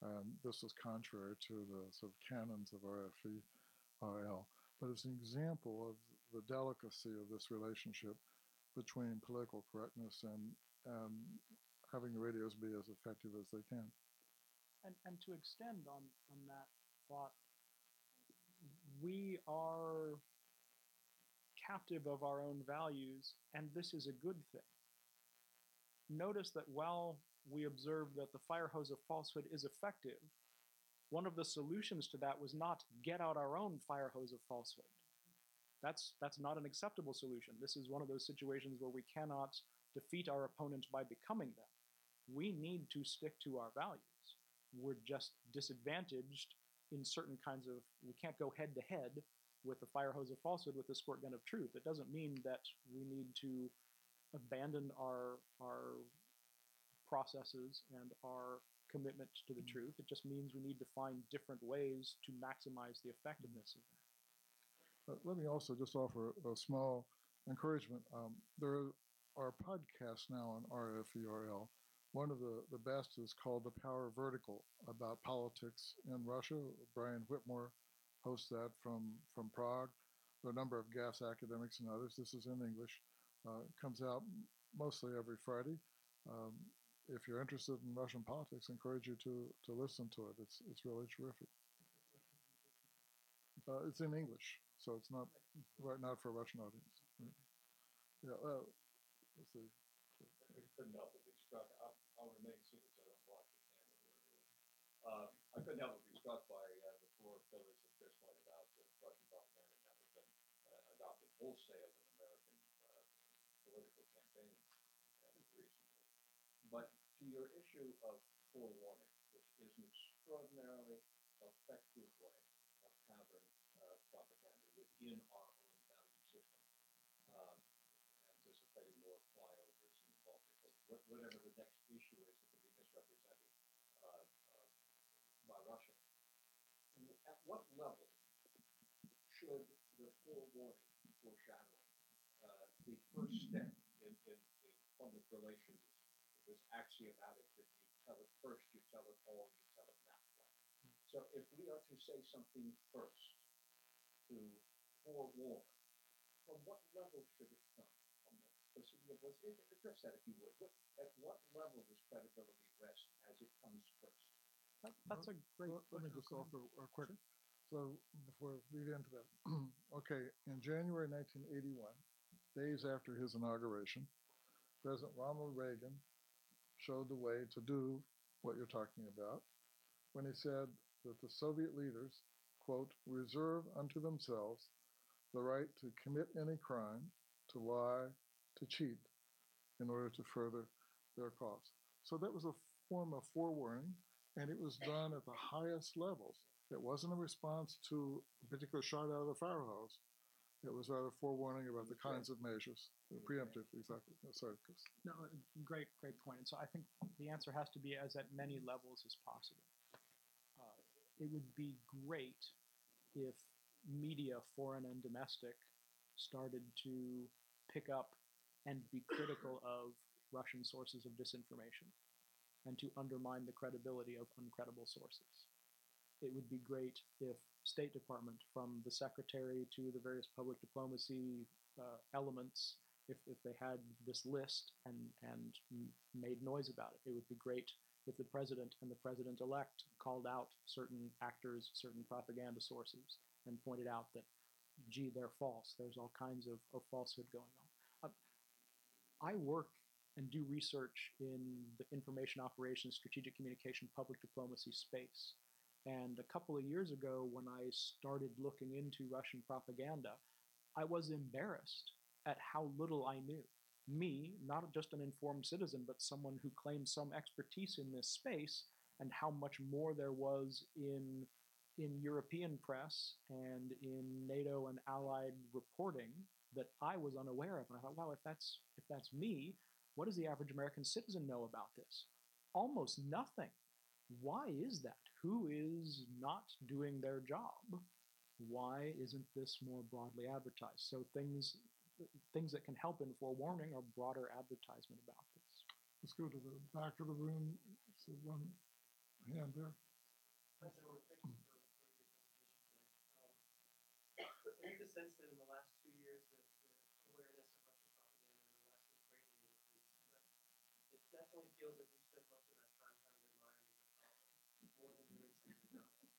and this was contrary to the sort of canons of RFERL. But it's an example of the delicacy of this relationship between political correctness and and having the radios be as effective as they can. And and to extend on on that thought, we are captive of our own values, and this is a good thing. Notice that while we observe that the fire hose of falsehood is effective, one of the solutions to that was not get out our own fire hose of falsehood. That's that's not an acceptable solution. This is one of those situations where we cannot defeat our opponent by becoming them. We need to stick to our values. We're just disadvantaged in certain kinds of we can't go head to head with the fire hose of falsehood with the squirt gun of truth. It doesn't mean that we need to abandon our our processes and our commitment to the Mhm. truth. It just means we need to find different ways to maximize the effectiveness of that. But let me also just offer a small encouragement. Um, there are podcasts now on RFERL. One of the, the best is called The Power Vertical about politics in Russia. Brian Whitmore hosts that from, from Prague. There are a number of gas academics and others. This is in English. Uh, comes out mostly every Friday. Um, if you're interested in Russian politics, I encourage you to, to listen to it. It's, it's really terrific. Uh, it's in English, so it's not right not for a Russian audience. Yeah, uh, let's see. I I'll, I'll remain seated so I don't block the camera. it is. Uh, I couldn't help but be struck by, uh, the four pillars that Chris pointed out, that Russian propaganda has been, uh, adopted wholesale in American, uh, political campaigns, uh, recently. But to your issue of forewarning, which is an extraordinarily effective way of countering, uh, propaganda within our own value system. Um, anticipating more flyovers the Baltic, whatever the next issue is that can be misrepresented uh, uh, by Russia. W- At what level should the forewarning, foreshadowing, uh, be first step in, in, in public relations? This axiomatic that you tell it first, you tell it all, you tell it that way. So if we are to say something first, to forewarn, from what level should it come? From the, let's, let's address that if you would. What, at what level does credibility rest as it comes first? That, that's a great. Let- Let me just okay. offer a quick, so before we get into that. Okay, in January 1981, days after his inauguration, President Ronald Reagan showed the way to do what you're talking about when he said that the Soviet leaders, quote, reserve unto themselves the right to commit any crime, to lie, to cheat, in order to further their cause. So that was a form of forewarning, and it was done at the highest levels. It wasn't a response to a particular shot out of the fire hose. It was rather forewarning about the kinds of measures, preemptive, exactly. Uh, Sorry, Chris. No, uh, great, great point. And so I think the answer has to be as at many levels as possible. Uh, it would be great if media, foreign and domestic, started to pick up and be critical of Russian sources of disinformation and to undermine the credibility of uncredible sources. It would be great if State Department, from the secretary to the various public diplomacy uh, elements, if, if they had this list and, and made noise about it. It would be great if the president and the president elect called out certain actors, certain propaganda sources, and pointed out that, gee, they're false. There's all kinds of, of falsehood going on. Uh, I work and do research in the information operations, strategic communication, public diplomacy space. And a couple of years ago, when I started looking into Russian propaganda, I was embarrassed at how little I knew. Me, not just an informed citizen, but someone who claimed some expertise in this space, and how much more there was in in European press and in NATO and allied reporting that I was unaware of. And I thought, wow, if that's if that's me, what does the average American citizen know about this? Almost nothing. Why is that? Who is not doing their job? Why isn't this more broadly advertised? So things things that can help in forewarning or broader advertisement about this. Let's go to the back of the room. So one hand there. President Orr, thank you for, for your presentation today. Um, I get the sense that in the last two years, that the awareness of Russian propaganda in the West has greatly increased. But it definitely feels that we spent most of that time kind of admiring the problem more than doing something about it.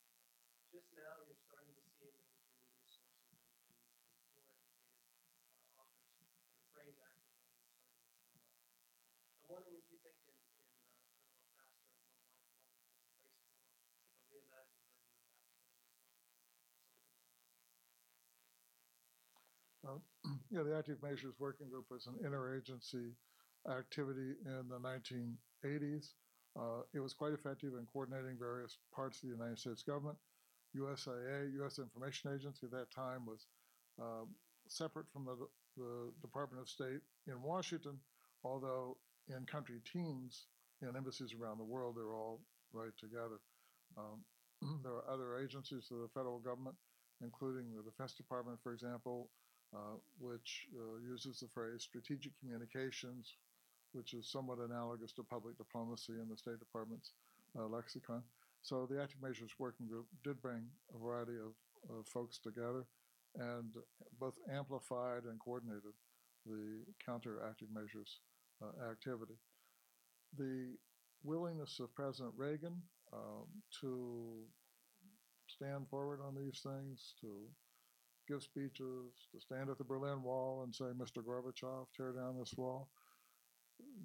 Just now, you're starting to see in mainstream media sources and, and, and more educated uh, authors the phrase active Russian starting to come up. I'm wondering if you think in, in uh, kind of a faster, more mindful, and traceable a reimagined version of that version something, something. Yeah, the Active Measures Working Group was an interagency activity in the 1980s. Uh, it was quite effective in coordinating various parts of the United States government. USIA, U.S. Information Agency, at that time was um, separate from the, the Department of State in Washington, although in country teams in embassies around the world, they're all right together. Um, there are other agencies of the federal government, including the Defense Department, for example, uh, which uh, uses the phrase strategic communications, which is somewhat analogous to public diplomacy in the State Department's uh, lexicon. So the Active Measures Working Group did bring a variety of, of folks together and both amplified and coordinated the counter active measures uh, activity. The willingness of President Reagan um, to stand forward on these things, to give speeches, to stand at the Berlin Wall and say, Mr. Gorbachev, tear down this wall.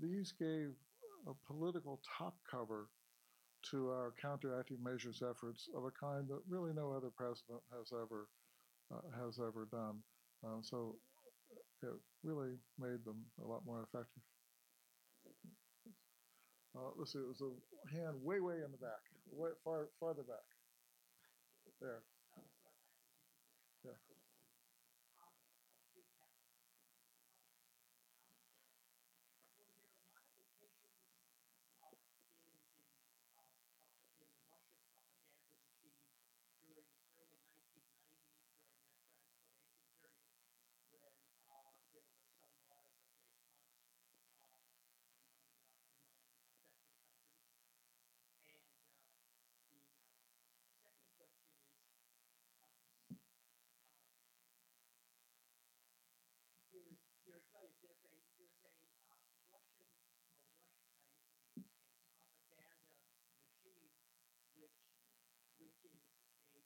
These gave a political top cover to our counteractive measures efforts of a kind that really no other president has ever uh, has ever done. Um, so it really made them a lot more effective. Uh, let's see, it was a hand way, way in the back, way far, farther back. There. Yeah. in the Russian propaganda machine during the early nineteen nineties, during that transformation period, when, uh, there was somewhat of a response, uh, among, uh, among affected countries. And, uh, the, uh, second question is, uh, uh, there's, there's, like, there's a, there's a, uh, Russian, a Russian, a, a, a propaganda machine which, which is a, a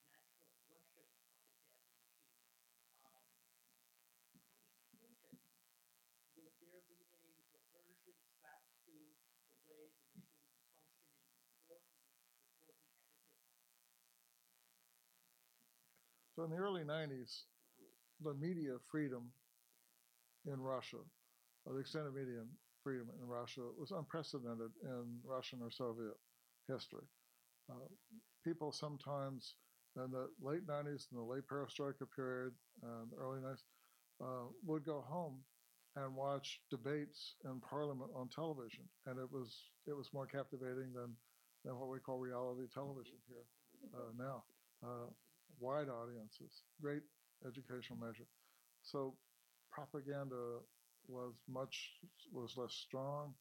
natural, natural Russian propaganda machine. Um, post-Putin, would there be any reversion back to the way the machine was functioning before he, before he entered it? So in the early 90s, the media freedom in Russia, or the extent of media freedom in Russia, was unprecedented in Russian or Soviet history. Uh, people sometimes in the late 90s and the late perestroika period and the early 90s uh, would go home and watch debates in parliament on television and it was it was more captivating than than what we call reality television here uh, now uh, wide audiences great educational measure so propaganda was much was less strong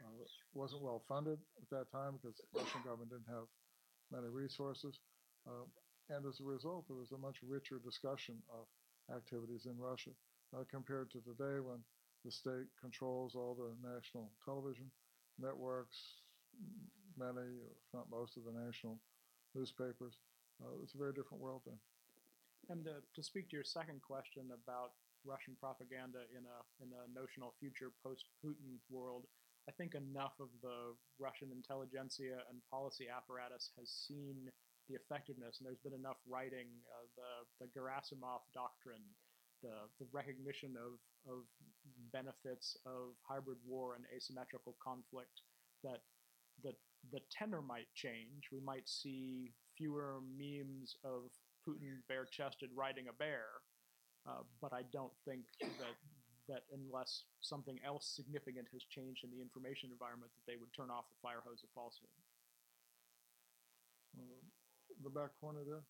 uh, wasn't well funded at that time because the Russian government didn't have many resources. Uh, and as a result, there was a much richer discussion of activities in Russia uh, compared to today when the state controls all the national television networks, many, if not most, of the national newspapers. Uh, it's a very different world then. And uh, to speak to your second question about Russian propaganda in a in a notional future post-Putin world, I think enough of the Russian intelligentsia and policy apparatus has seen the effectiveness, and there's been enough writing, uh, the the Gerasimov doctrine, the the recognition of of benefits of hybrid war and asymmetrical conflict, that the the tenor might change. We might see fewer memes of Putin bare-chested riding a bear, uh, but I don't think that that unless something else significant has changed in the information environment, that they would turn off the fire hose of falsehood. Uh, the back corner there.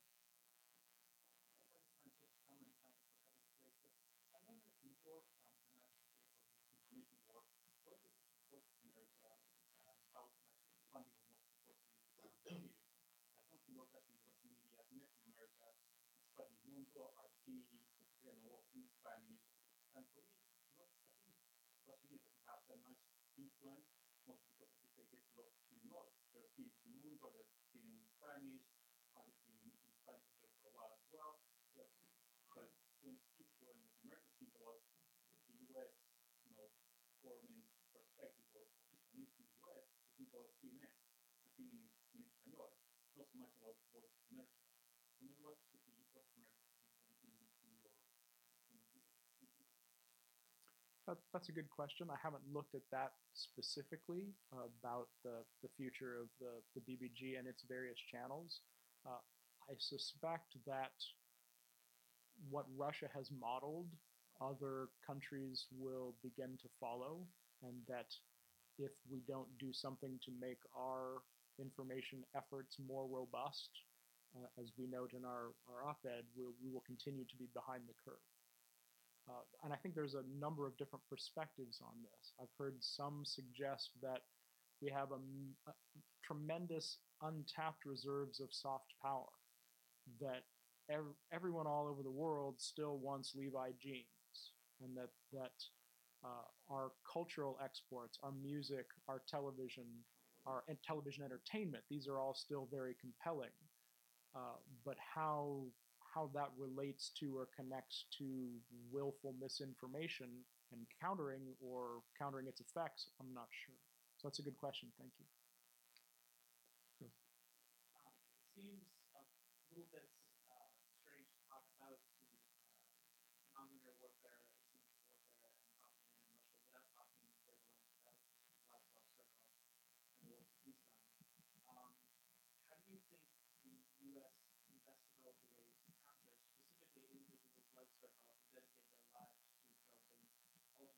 In Spanish, and for me, not, I think Indies has a nice influence, mostly because I think they get still in they're still in Spanish, I've been in Spanish for a while as well. But but when people in America think about the US, you know, government perspective or official news in the US, they think about CNN, I think in, in Espanol, not so much about Voice of America. So maybe what's the Voice of America in, in, in your in, in, That, that's a good question. I haven't looked at that specifically uh, about the, the future of the, the BBG and its various channels. Uh, I suspect that what Russia has modeled, other countries will begin to follow, and that if we don't do something to make our information efforts more robust, uh, as we note in our, our op ed, we'll, we will continue to be behind the curve. Uh, and I think there's a number of different perspectives on this. I've heard some suggest that we have a, a tremendous untapped reserves of soft power, that ev- everyone all over the world still wants Levi jeans, and that that uh, our cultural exports, our music, our television, our television entertainment, these are all still very compelling. Uh, but how how that relates to or connects to willful misinformation and countering or countering its effects, I'm not sure. So that's a good question. Thank you. Um, it seems a little bit uh, strange to talk about the uh, non-linear warfare, asymmetric warfare, and propaganda in Russia without talking very much about Vladimir Surkov and the war for peace done. Um, how do you think the U.S. can best develop the ways to counter specifically individuals like Surkov who dedicate their lives to developing alternate ways of thinking about propaganda and about non-linear and hybrid warfare in countries all over the world, and some of those really just got grasped in so much in the Russian infrastructure and global infrastructure.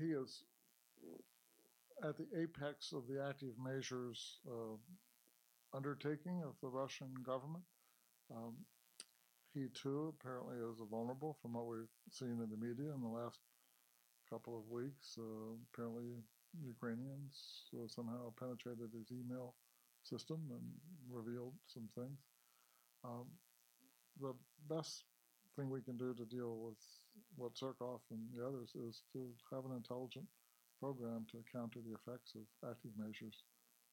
He is at the apex of the active measures uh, undertaking of the Russian government. Um, he too apparently is vulnerable from what we've seen in the media in the last couple of weeks. Uh, apparently, Ukrainians uh, somehow penetrated his email system and revealed some things. Um, the best thing we can do to deal with what Surkov and the others is to have an intelligent program to counter the effects of active measures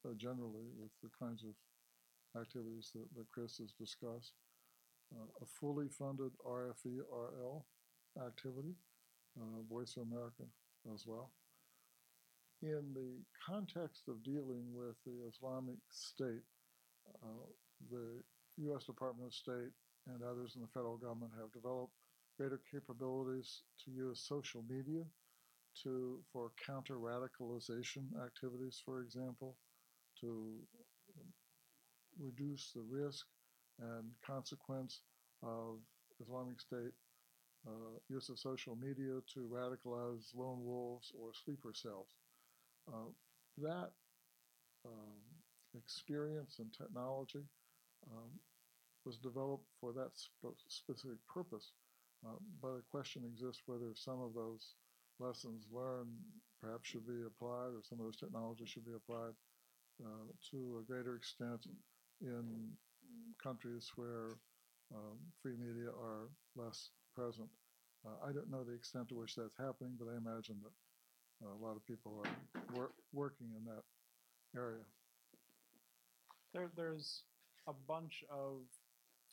uh, generally with the kinds of activities that, that Chris has discussed. Uh, a fully funded RFE RL activity, Voice of America as well. In the context of dealing with the Islamic State, uh, the U.S. Department of State and others in the federal government have developed greater capabilities to use social media to for counter radicalization activities, for example, to reduce the risk and consequence of Islamic State uh, use of social media to radicalize lone wolves or sleeper cells. Uh, that um, experience and technology um, was developed for that sp- specific purpose. Uh, but a question exists whether some of those lessons learned perhaps should be applied or some of those technologies should be applied uh, to a greater extent in countries where um, free media are less present. Uh, I don't know the extent to which that's happening, but I imagine that uh, a lot of people are wor- working in that area. There, there's a bunch of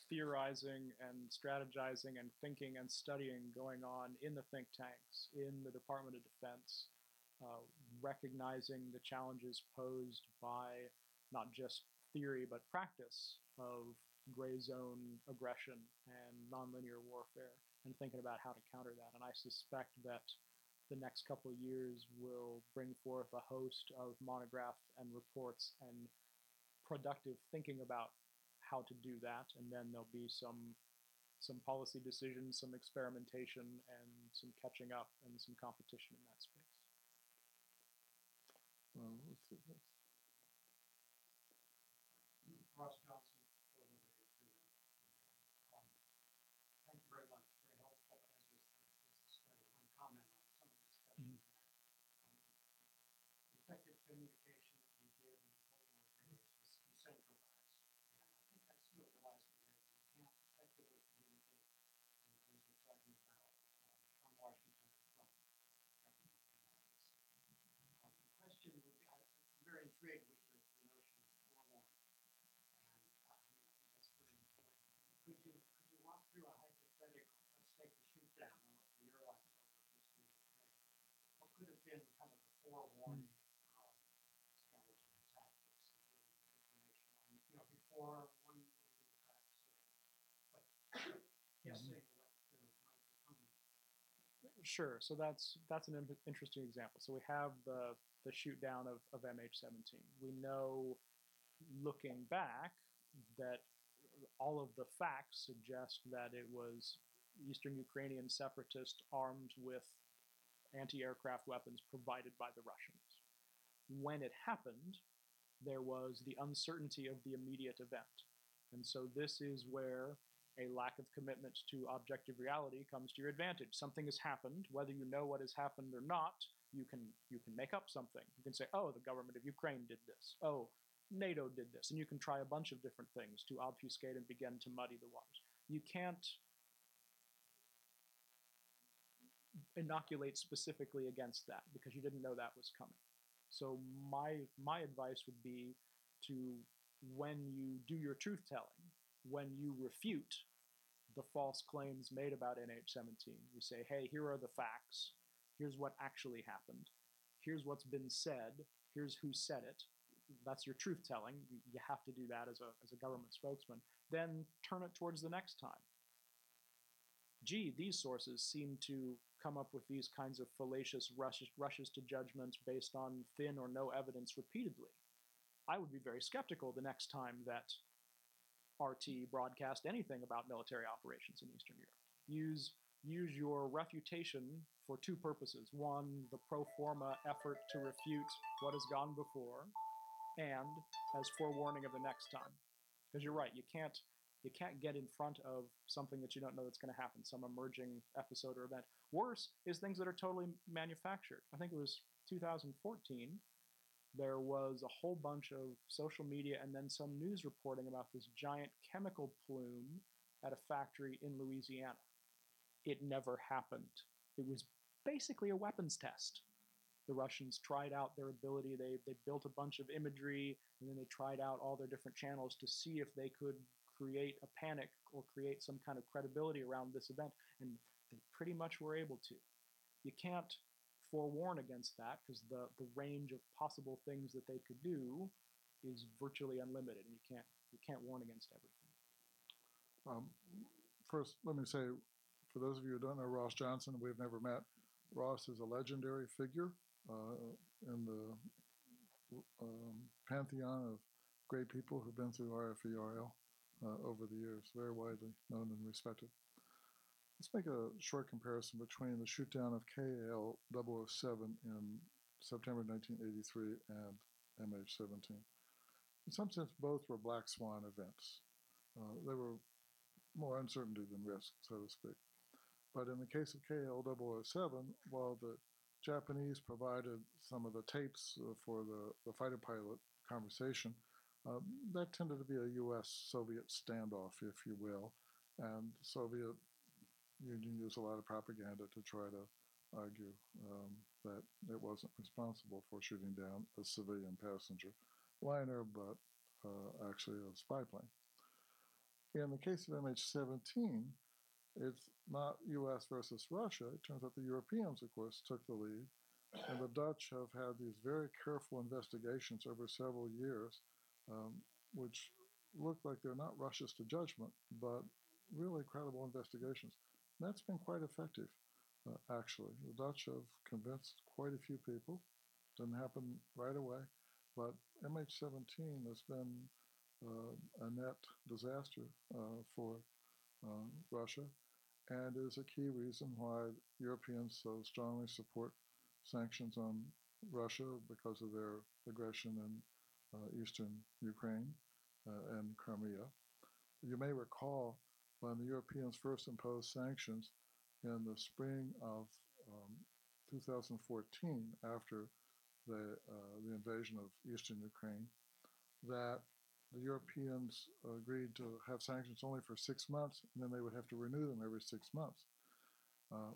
theorizing and strategizing and thinking and studying going on in the think tanks, in the Department of Defense, uh, recognizing the challenges posed by not just theory but practice of gray zone aggression and nonlinear warfare, and thinking about how to counter that. And I suspect that the next couple of years will bring forth a host of monographs and reports and productive thinking about how to do that, and then there'll be some some policy decisions, some experimentation, and some catching up and some competition in that space. Uh, let's see. let's- Ross Johnson, for the Freedom. Um, Thank you very much, very helpful as this, this is sort of one comment on some of the discussion. Um, Effective communication that you give in the Cold War days was decentralized, and I think that's still realized today. You can't effectively communicate in the ways we're talking about um, from Washington and from government united. Um, the question would be, I- I'm very intrigued with the, the notion of forewarning. And uh, I mean, I think that's pretty important. Could you, could you walk through a hypothetical, let's take the shoot down of the airlines over Eastern Ukraine? What could have been kind of the forewarning, um, strategy and tactics and getting information on, you know, before one of the attacks? or- But guessing what uh, might be coming. Sure. So that's that's an interesting example. So we have the the shoot down of, of MH17. We know, looking back, that all of the facts suggest that it was Eastern Ukrainian separatists armed with anti-aircraft weapons provided by the Russians. When it happened, there was the uncertainty of the immediate event, and so this is where a lack of commitment to objective reality comes to your advantage. Something has happened, whether you know what has happened or not, you can you can make up something. You can say, "Oh, the government of Ukraine did this." "Oh, NATO did this." And you can try a bunch of different things to obfuscate and begin to muddy the waters. You can't inoculate specifically against that because you didn't know that was coming. So my my advice would be to when you do your truth telling, when you refute the false claims made about MH17, you say, hey, here are the facts. Here's what actually happened. Here's what's been said. Here's who said it. That's your truth telling. You, have to do that as a, as a government spokesman. Then turn it towards the next time. Gee, these sources seem to come up with these kinds of fallacious rushes, rushes to judgment based on thin or no evidence repeatedly. I would be very skeptical the next time that RT broadcast anything about military operations in Eastern Europe. Use use your refutation for two purposes. One, the pro forma effort to refute what has gone before, and as forewarning of the next time. Because you're right, you can't you can't get in front of something that you don't know that's going to happen, some emerging episode or event. Worse is things that are totally manufactured. I think it was 2014 there was a whole bunch of social media and then some news reporting about this giant chemical plume at a factory in Louisiana. It never happened. It was basically a weapons test. The Russians tried out their ability, they, they built a bunch of imagery, and then they tried out all their different channels to see if they could create a panic or create some kind of credibility around this event, and they pretty much were able to. You can't forewarn against that because the, the range of possible things that they could do is virtually unlimited and you can't you can't warn against everything Um, first, let me say, for those of you who don't know Ross Johnson, we've never met. Ross is a legendary figure uh, in the um, pantheon of great people who've been through RFERL uh, over the years, very widely known and respected. Let's make a short comparison between the shootdown of KAL 007 in September 1983 and MH17. In some sense, both were black swan events. Uh, they were more uncertainty than risk, so to speak. But in the case of KAL 007, while the Japanese provided some of the tapes uh, for the, the fighter pilot conversation, uh, that tended to be a U.S. Soviet standoff, if you will, and Soviet Union used a lot of propaganda to try to argue um, that it wasn't responsible for shooting down a civilian passenger liner, but uh, actually a spy plane. In the case of MH17, it's not U.S. versus Russia. It turns out the Europeans, of course, took the lead, and the Dutch have had these very careful investigations over several years, um, which look like they're not rushes to judgment, but really credible investigations. That's been quite effective, uh, actually. The Dutch have convinced quite a few people. Didn't happen right away, but MH17 has been uh, a net disaster uh, for uh, Russia and is a key reason why Europeans so strongly support sanctions on Russia because of their aggression in uh, eastern Ukraine uh, and Crimea. You may recall when the Europeans first imposed sanctions in the spring of um, 2014 after the, uh, the invasion of eastern Ukraine that the Europeans agreed to have sanctions only for six months, and then they would have to renew them every six months. Uh,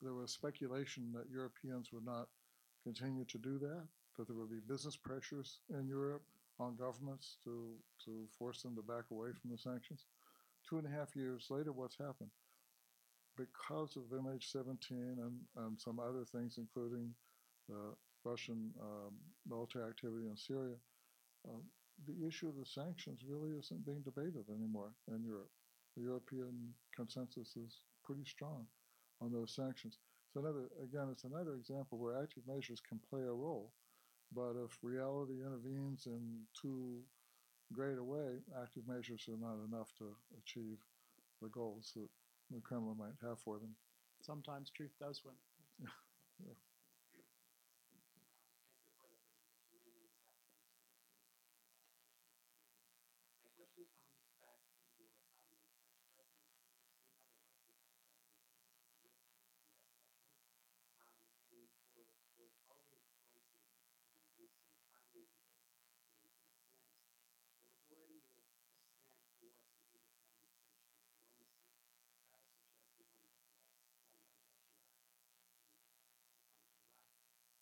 there was speculation that Europeans would not continue to do that, that there would be business pressures in Europe on governments to, to force them to back away from the sanctions. Two and a half years later, what's happened? Because of MH17 and, and some other things, including the Russian um, military activity in Syria, um, the issue of the sanctions really isn't being debated anymore in Europe. The European consensus is pretty strong on those sanctions. So another, again, it's another example where active measures can play a role, but if reality intervenes in too great a way, active measures are not enough to achieve the goals that the Kremlin might have for them. Sometimes truth does win. My question comes back to your time in the French presidency. You see how the Russian president is with the US election. Um, and for, for following closely the recent primary debates in, in France, there was already a, a slant towards an independent French diplomacy, uh, such as the one that was done by Jacques Chirac in, uh, on Iraq.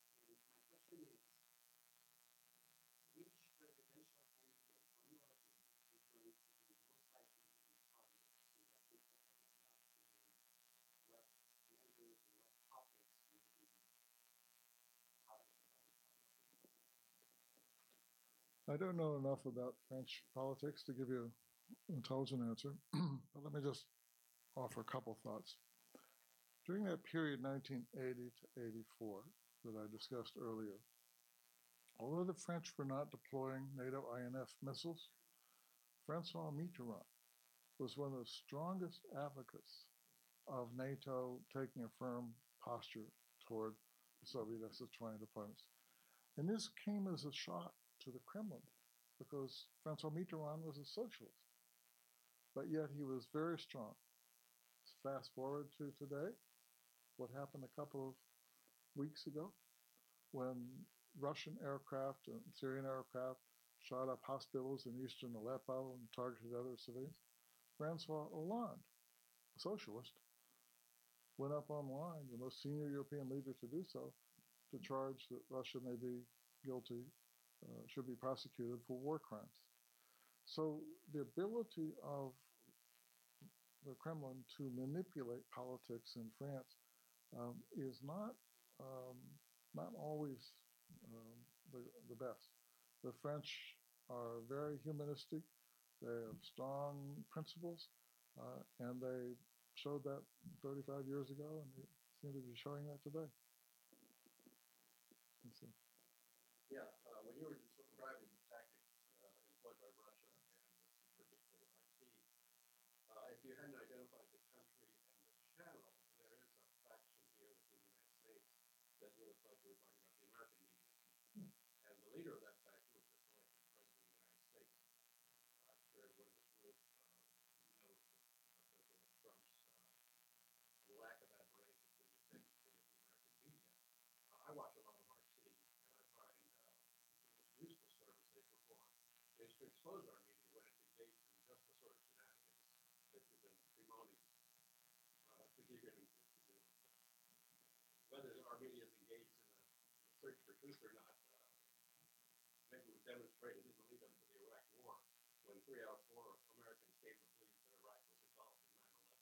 And my question is, which presidential candidate, on your opinion, is going to be most likely to be targeted in Russian propaganda and what measures and what topics will be targeted by the I don't know enough about French politics to give you an intelligent answer, but let me just offer a couple thoughts. During that period, 1980 to 84, that I discussed earlier, although the French were not deploying NATO INF missiles, Francois Mitterrand was one of the strongest advocates of NATO taking a firm posture toward the Soviet SS-20 deployments. And this came as a shock to the Kremlin because Francois Mitterrand was a socialist. But yet he was very strong. Fast forward to today, what happened a couple of weeks ago when Russian aircraft and Syrian aircraft shot up hospitals in eastern Aleppo and targeted other civilians. Francois Hollande, a socialist, went up online, the most senior European leader to do so, to charge that Russia may be guilty, uh, should be prosecuted for war crimes. So the ability of the Kremlin to manipulate politics in France um, is not um, not always um, the, the best. The French are very humanistic. They have strong principles. Uh, and they showed that 35 years ago, and they seem to be showing that today. Yeah, you were describing the tactics uh, employed by Russia and particularly IT, uh, if you hadn't identified the country and the channel, there is a faction here within the United States that would have thought you were talking about the American media. And the leader of that faction was just elected president of the United States. Uh, I'm sure everyone in this room uh, knows that uh, President Trump's uh, lack of admiration for the integrity of the American media. Uh, I watch a lot of RT, and I find uh, the most useful service they perform is to expose our when it's engaged in just the sort of shenanigans that you've been bemoaning uh, to give to do. Whether our is engaged in a, search for truth or not, uh, maybe was demonstrated in the lead up to the Iraq War when three out of four Americans came to believe that Iraq was involved in 9 11,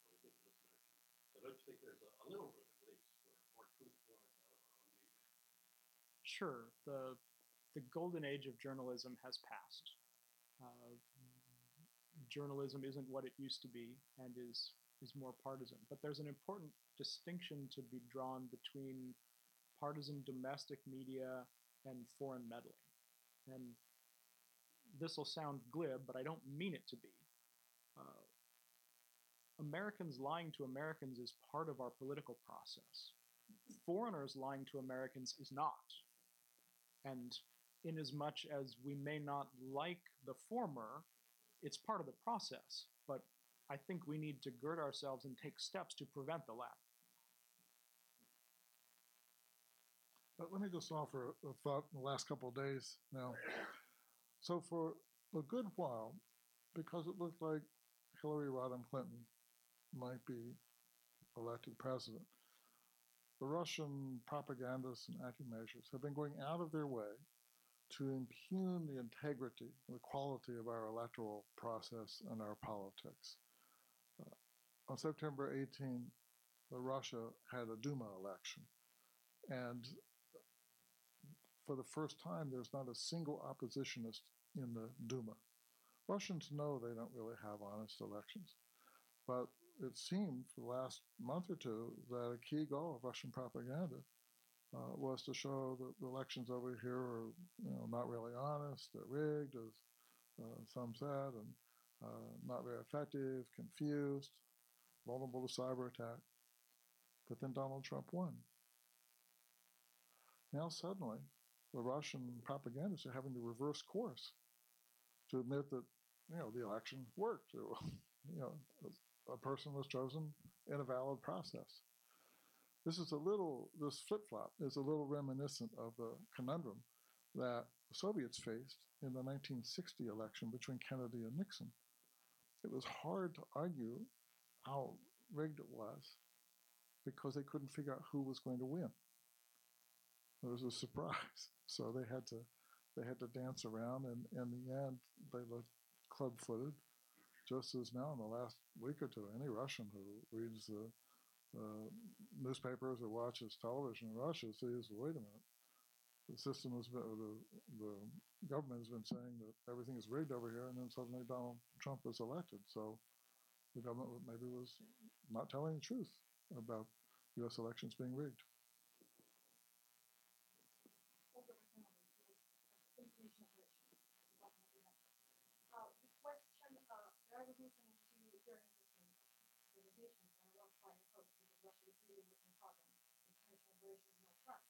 a ridiculous notion. So don't you think there's a, a little room at least for more truthfulness out of our own media? Sure, the the golden age of journalism has passed. Uh, journalism isn't what it used to be and is is more partisan. But there's an important distinction to be drawn between partisan domestic media and foreign meddling. And this will sound glib, but I don't mean it to be. Uh, Americans lying to Americans is part of our political process. Foreigners lying to Americans is not. And in as much as we may not like the former, it's part of the process. But I think we need to gird ourselves and take steps to prevent the latter. but let me just offer a thought in the last couple of days now. So for a good while, because it looked like Hillary Rodham Clinton might be elected president, the Russian propagandists and anti-measures have been going out of their way to impugn the integrity the quality of our electoral process and our politics. Uh, on September 18, Russia had a Duma election, and for the first time, there's not a single oppositionist in the Duma. Russians know they don't really have honest elections, but it seemed for the last month or two that a key goal of Russian propaganda uh, was to show that the elections over here are, you know, not really honest, they're rigged, as uh, some said, and uh, not very effective, confused, vulnerable to cyber attack. But then Donald Trump won. Now suddenly, the Russian propagandists are having to reverse course to admit that you know the election worked. You know, a person was chosen in a valid process. This is a little, this flip flop is a little reminiscent of the conundrum that the Soviets faced in the 1960 election between Kennedy and Nixon. It was hard to argue how rigged it was because they couldn't figure out who was going to win. It was a surprise, so they had to they had to dance around, and in the end, they looked club-footed just as now in the last week or two, any Russian who reads the uh, newspapers or watches television in Russia sees, wait a minute, the system has been, the, the government has been saying that everything is rigged over here, and then suddenly Donald Trump was elected. So the government maybe was not telling the truth about U.S. elections being rigged. Uh, the question, to interesting on approach because Russia is really working hard on international relations trust.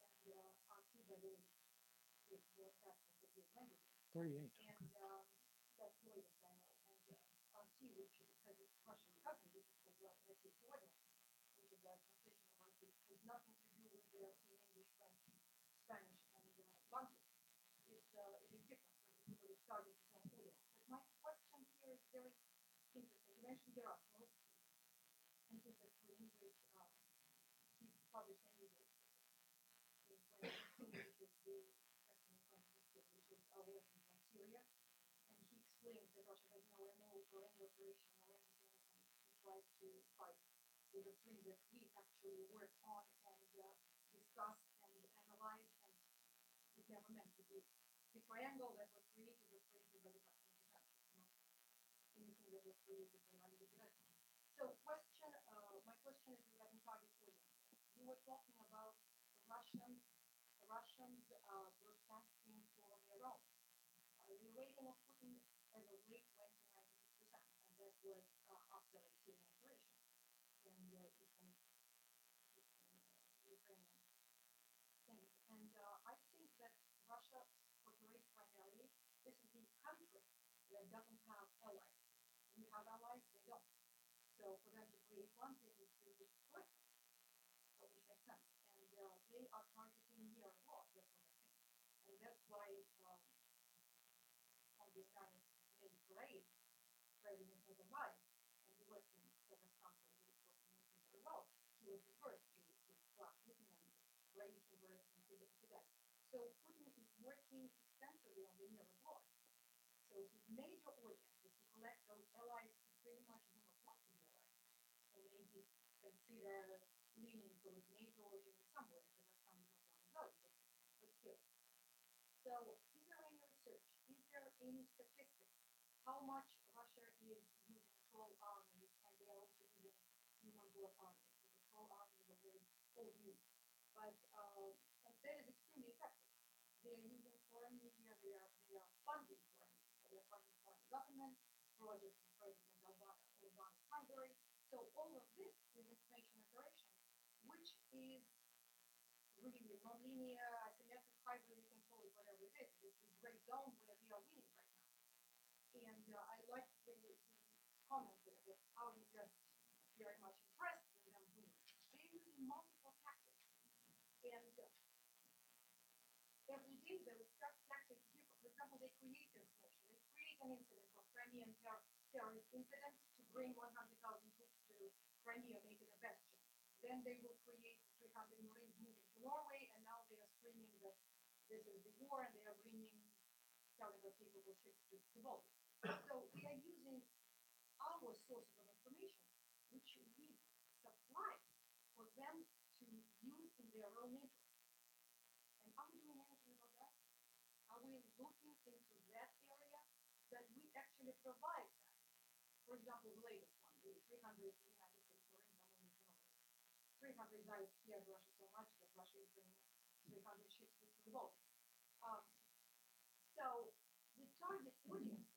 And, uh, our two by the way, is the that we landed 38. And, um, that's the know. And, uh, RT, which is because it's Russian cousin, which is called uh, Russia Jordan, which is a RT, has nothing to do with the in English, French, Spanish, and, uh, language. It's, uh, it is different. So the people starting to say, oh. But my question here is very interesting. You mentioned Erasmus, and since it's for English, uh, he explains that Russia has no any operation or anything, and he tries to fight with the three that actually on and uh, and meant to be. The triangle that was created was created by the Russian. Anything that was created by Maria Gerasimov. So question, uh, my question is regarding target audience. You were talking about Russian, Russians, uh, broadcasting for their own. Uh, the rating of Putin as a rate went to ninety-six percent, and that was, uh, after the Syrian operation in the eastern, eastern, uh, Ukrainian things. And, uh, I think that Russia operates primarily, this is the country that doesn't have allies. We have allies, they don't. So for them to create one, they need to destroy them. So which makes sense. And uh, they are targeting near abroad, that's what I think. And that's why um, on the Spanish made parade, President Nazarbayev and the Western several countries who was working very well. He was the first to, to start looking at raising words and to that. So Putin is working extensively on the near abroad. So his major audience is to collect those allies who pretty much do not want to be allies. And maybe consider leaning towards NATO in some way, Kazakhstan is not one of those, but, but still. So is there any research? Is there any statistics? How much Russia is using troll armies and they are also using human blood armies? Because troll armies are very old used. But uh, and that is extremely effective. They are using foreign media, they are they are funding foreign media, they are funding foreign government, projects from President Orbán, Orbán's Hungary. So all of this is information operation, which is really non-linear, asymmetric, hybrid, you can call it whatever it is. It's a gray zone where we are winning right now. And I like the, the comment that just very much impressed with them. They're multiple tactics. And uh, every day they tactics. For example, they create create an incident terrorist to bring 100,000 troops to Crimea, make. Then they will create 300 Marines moving to Norway, and now they are that this is the war, and they are bringing Kalibr capable ships to, to Baltic. So we are using our sources of information, which we supply for them to use in their own interest. And are we doing anything about that? Are we looking into that area that we actually provide that? For example, the latest one, the 300 United States Marines are moving 300 guys feared Russia so much that Russia is bringing 300 ships to the Baltic. Um, so the target audiences and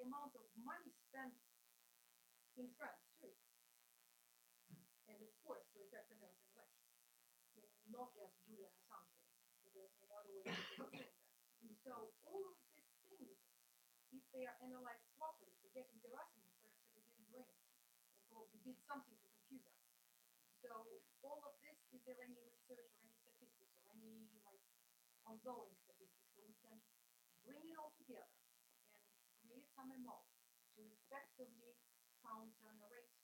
the amount of money spent in France too, and of course to affect American elections, I mean, not as Julian Assange, but there's other ways of doing that. And so all of these things, if they are analyzed properly, forgetting Gerasimov actually didn't do anything, and probably did something to confuse us. So all of this, is there any research or any statistics or any like ongoing statistics so we can bring it all together and create some MO to effectively counter narrate,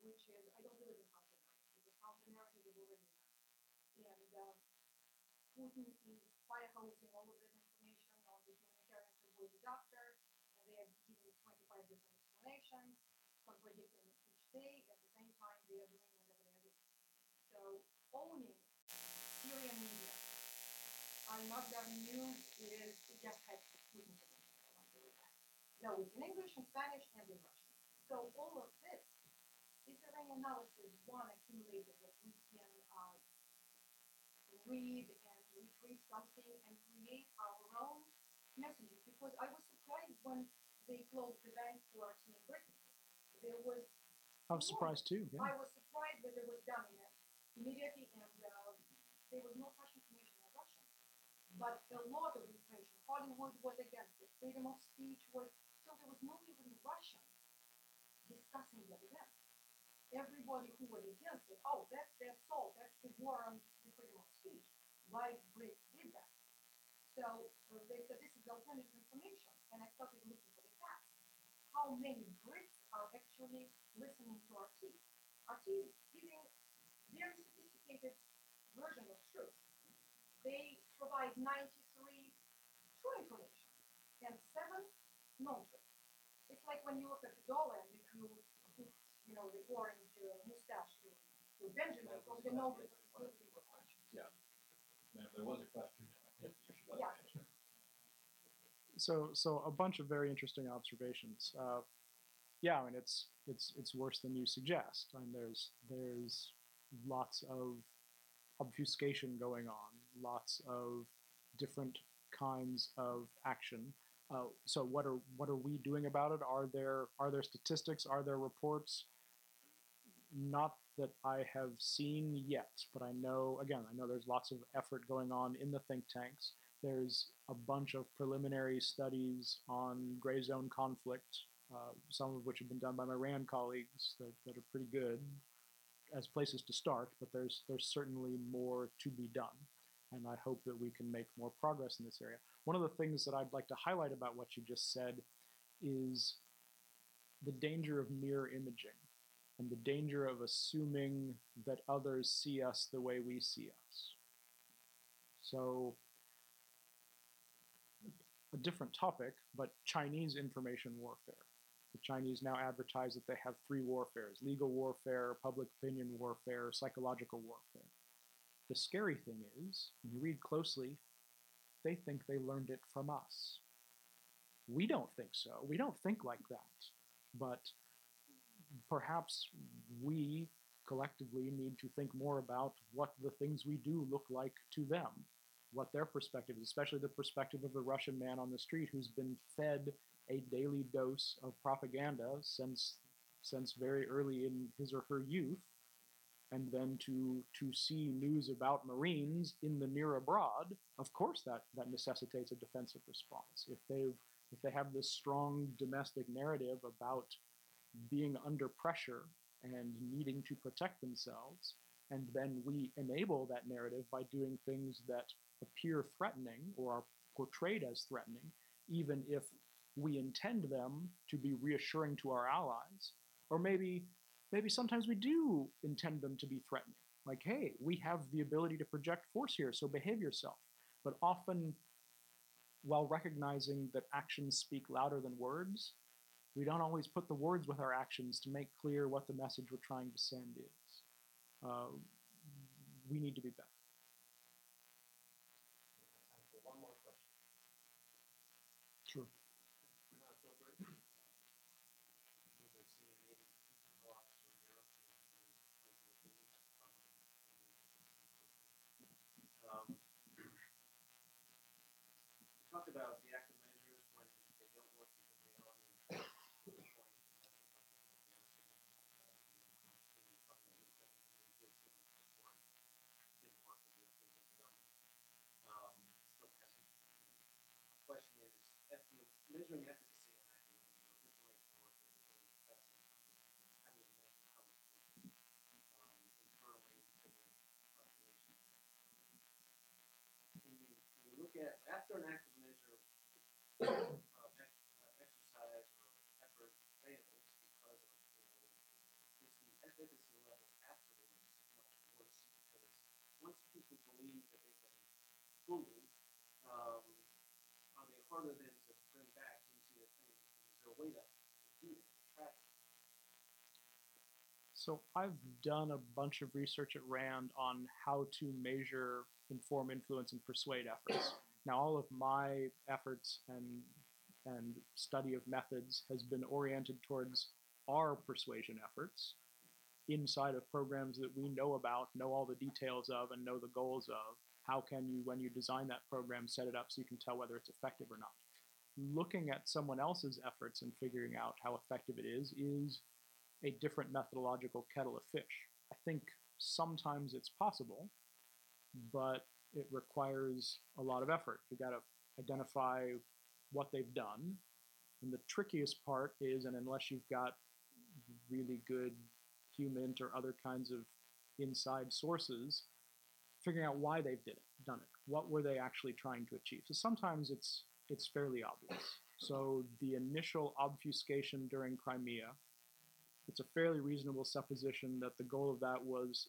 which is I don't believe in counter narrate because counter narrative is already done. And um, Putin is firehosing all of this information on the humanitarian to avoid the doctor, and they are giving 25 different explanations, contradicting each day. At the same time, they are doing whatever they are doing. So owning Syrian media, Al Masdar News is it just has Putin signature on the back. No, it's in English, in Spanish, and in Russian. So all of this, is there any analysis, one accumulated that we can uh, read and retrieve something and create our own messages? Because I was surprised when they closed the bank for in Britain. There was I was surprised too. Yeah. I was surprised that it was done in it immediately and uh, there was no such information in Russian. But a lot of information, Hollywood was against it, freedom of speech was, there was no even Russian discussing that event. Everybody who was against it, oh, that's their fault, that's the war on the freedom of speech. Why Brits did that? So uh, they said this is alternative information, and I started looking for the facts. How many Brits are actually listening to RT? RT is giving very sophisticated version of truth. They provide 93 true information and seven non-true. It's like when you look at the dollar and if you put, you know, the orange uh, mustache to, to Benjamin from the no Yeah. Ma'am, there was a question. I think you should let Yeah. so so a bunch of very interesting observations. Uh, yeah, I mean it's it's it's worse than you suggest. I mean there's there's lots of obfuscation going on, lots of different kinds of action. Uh, so what are what are we doing about it? Are there are there statistics? Are there reports? Not that I have seen yet, but I know again I know there's lots of effort going on in the think tanks. There's a bunch of preliminary studies on gray zone conflict, uh, some of which have been done by my RAND colleagues that, that are pretty good as places to start, but there's there's certainly more to be done, and I hope that we can make more progress in this area. One of the things that I'd like to highlight about what you just said is the danger of mirror imaging and the danger of assuming that others see us the way we see us. So a different topic, but Chinese information warfare. The Chinese now advertise that they have three warfares legal warfare, public opinion warfare, psychological warfare. The scary thing is, when you read closely, they think they learned it from us. We don't think so. We don't think like that. But perhaps we collectively need to think more about what the things we do look like to them, what their perspective is, especially the perspective of the Russian man on the street who's been fed a daily dose of propaganda since since very early in his or her youth and then to to see news about marines in the near abroad of course that that necessitates a defensive response. If they've if they have this strong domestic narrative about being under pressure and needing to protect themselves and then we enable that narrative by doing things that appear threatening or are portrayed as threatening even if we intend them to be reassuring to our allies or maybe maybe sometimes we do intend them to be threatening. Like hey we have the ability to project force here so behave yourself. But often while recognizing that actions speak louder than words we don't always put the words with our actions to make clear what the message we're trying to send is. Uh, we need to be better Time for one more question. Sure. Uh, so great. We've been seeing maybe co-ops from Europe and and Philippines, um, Um, we talked about the active measures when they don't work because they are being to the point and that's what happened in Afghanistan, uh, you know, in talking about Ukraine, we did too much before it didn't work with the business done. Um, still hasn't. Question is, effi- measuring efficacy on active measure, information warfare is really fascinating. How do you measure how it's working? Um, internally, figuring population. Can you, can you look at, an active measure, uh, ex- uh, exercise or effort fails because of, you know, is the efficacy level much worse? Because once people believe that they've been fooled, um, are they harder then to bring back see the thing? Is there a way to do it? So I've done a bunch of research at RAND on how to measure, inform, influence, and persuade efforts. Now, all of my efforts and and study of methods has been oriented towards our persuasion efforts inside of programs that we know about, know all the details of, and know the goals of. How can you, when you design that program, set it up so you can tell whether it's effective or not? Looking at someone else's efforts and figuring out how effective it is is a different methodological kettle of fish. I think sometimes it's possible, but it requires a lot of effort. You got to identify what they've done. And the trickiest part is, and unless you've got really good human or other kinds of inside sources, figuring out why they've did it, done it. What were they actually trying to achieve? So sometimes it's it's fairly obvious. So the initial obfuscation during Crimea, it's a fairly reasonable supposition that the goal of that was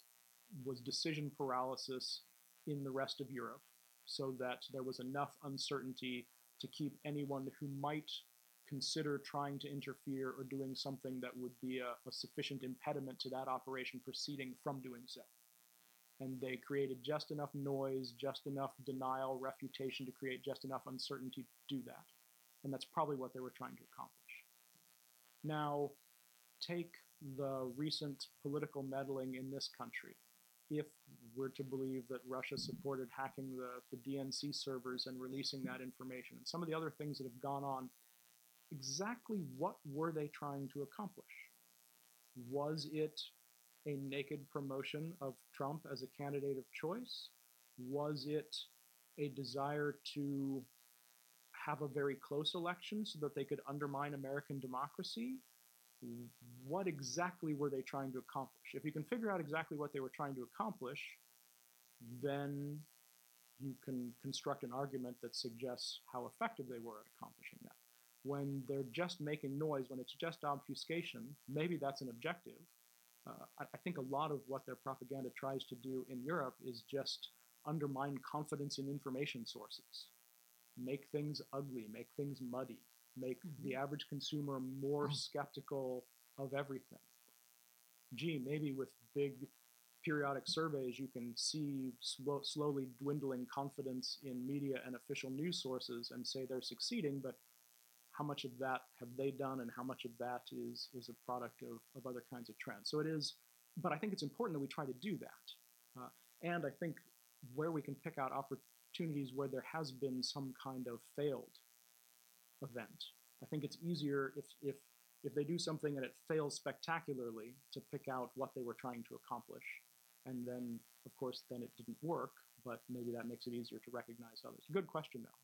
was decision paralysis in the rest of Europe, so that there was enough uncertainty to keep anyone who might consider trying to interfere or doing something that would be a, a sufficient impediment to that operation proceeding from doing so. And they created just enough noise, just enough denial, refutation to create just enough uncertainty to do that. And that's probably what they were trying to accomplish. Now, take the recent political meddling in this country. If we're to believe that Russia supported hacking the, the DNC servers and releasing that information, and some of the other things that have gone on, exactly what were they trying to accomplish? Was it a naked promotion of Trump as a candidate of choice? Was it a desire to have a very close election so that they could undermine American democracy? What exactly were they trying to accomplish? If you can figure out exactly what they were trying to accomplish, then you can construct an argument that suggests how effective they were at accomplishing that. When they're just making noise, when it's just obfuscation, maybe that's an objective. Uh, I, I think a lot of what their propaganda tries to do in Europe is just undermine confidence in information sources, make things ugly, make things muddy, make the average consumer more skeptical of everything. Gee, maybe with big periodic surveys, you can see slow, slowly dwindling confidence in media and official news sources and say they're succeeding, but how much of that have they done and how much of that is is a product of, of other kinds of trends? So it is but i think it's important that we try to do that. Uh, and i think where we can pick out opportunities where there has been some kind of failed event. I think it's easier if if if they do something and it fails spectacularly to pick out what they were trying to accomplish. And then of course then it didn't work but maybe that makes it easier to recognize others. Good question though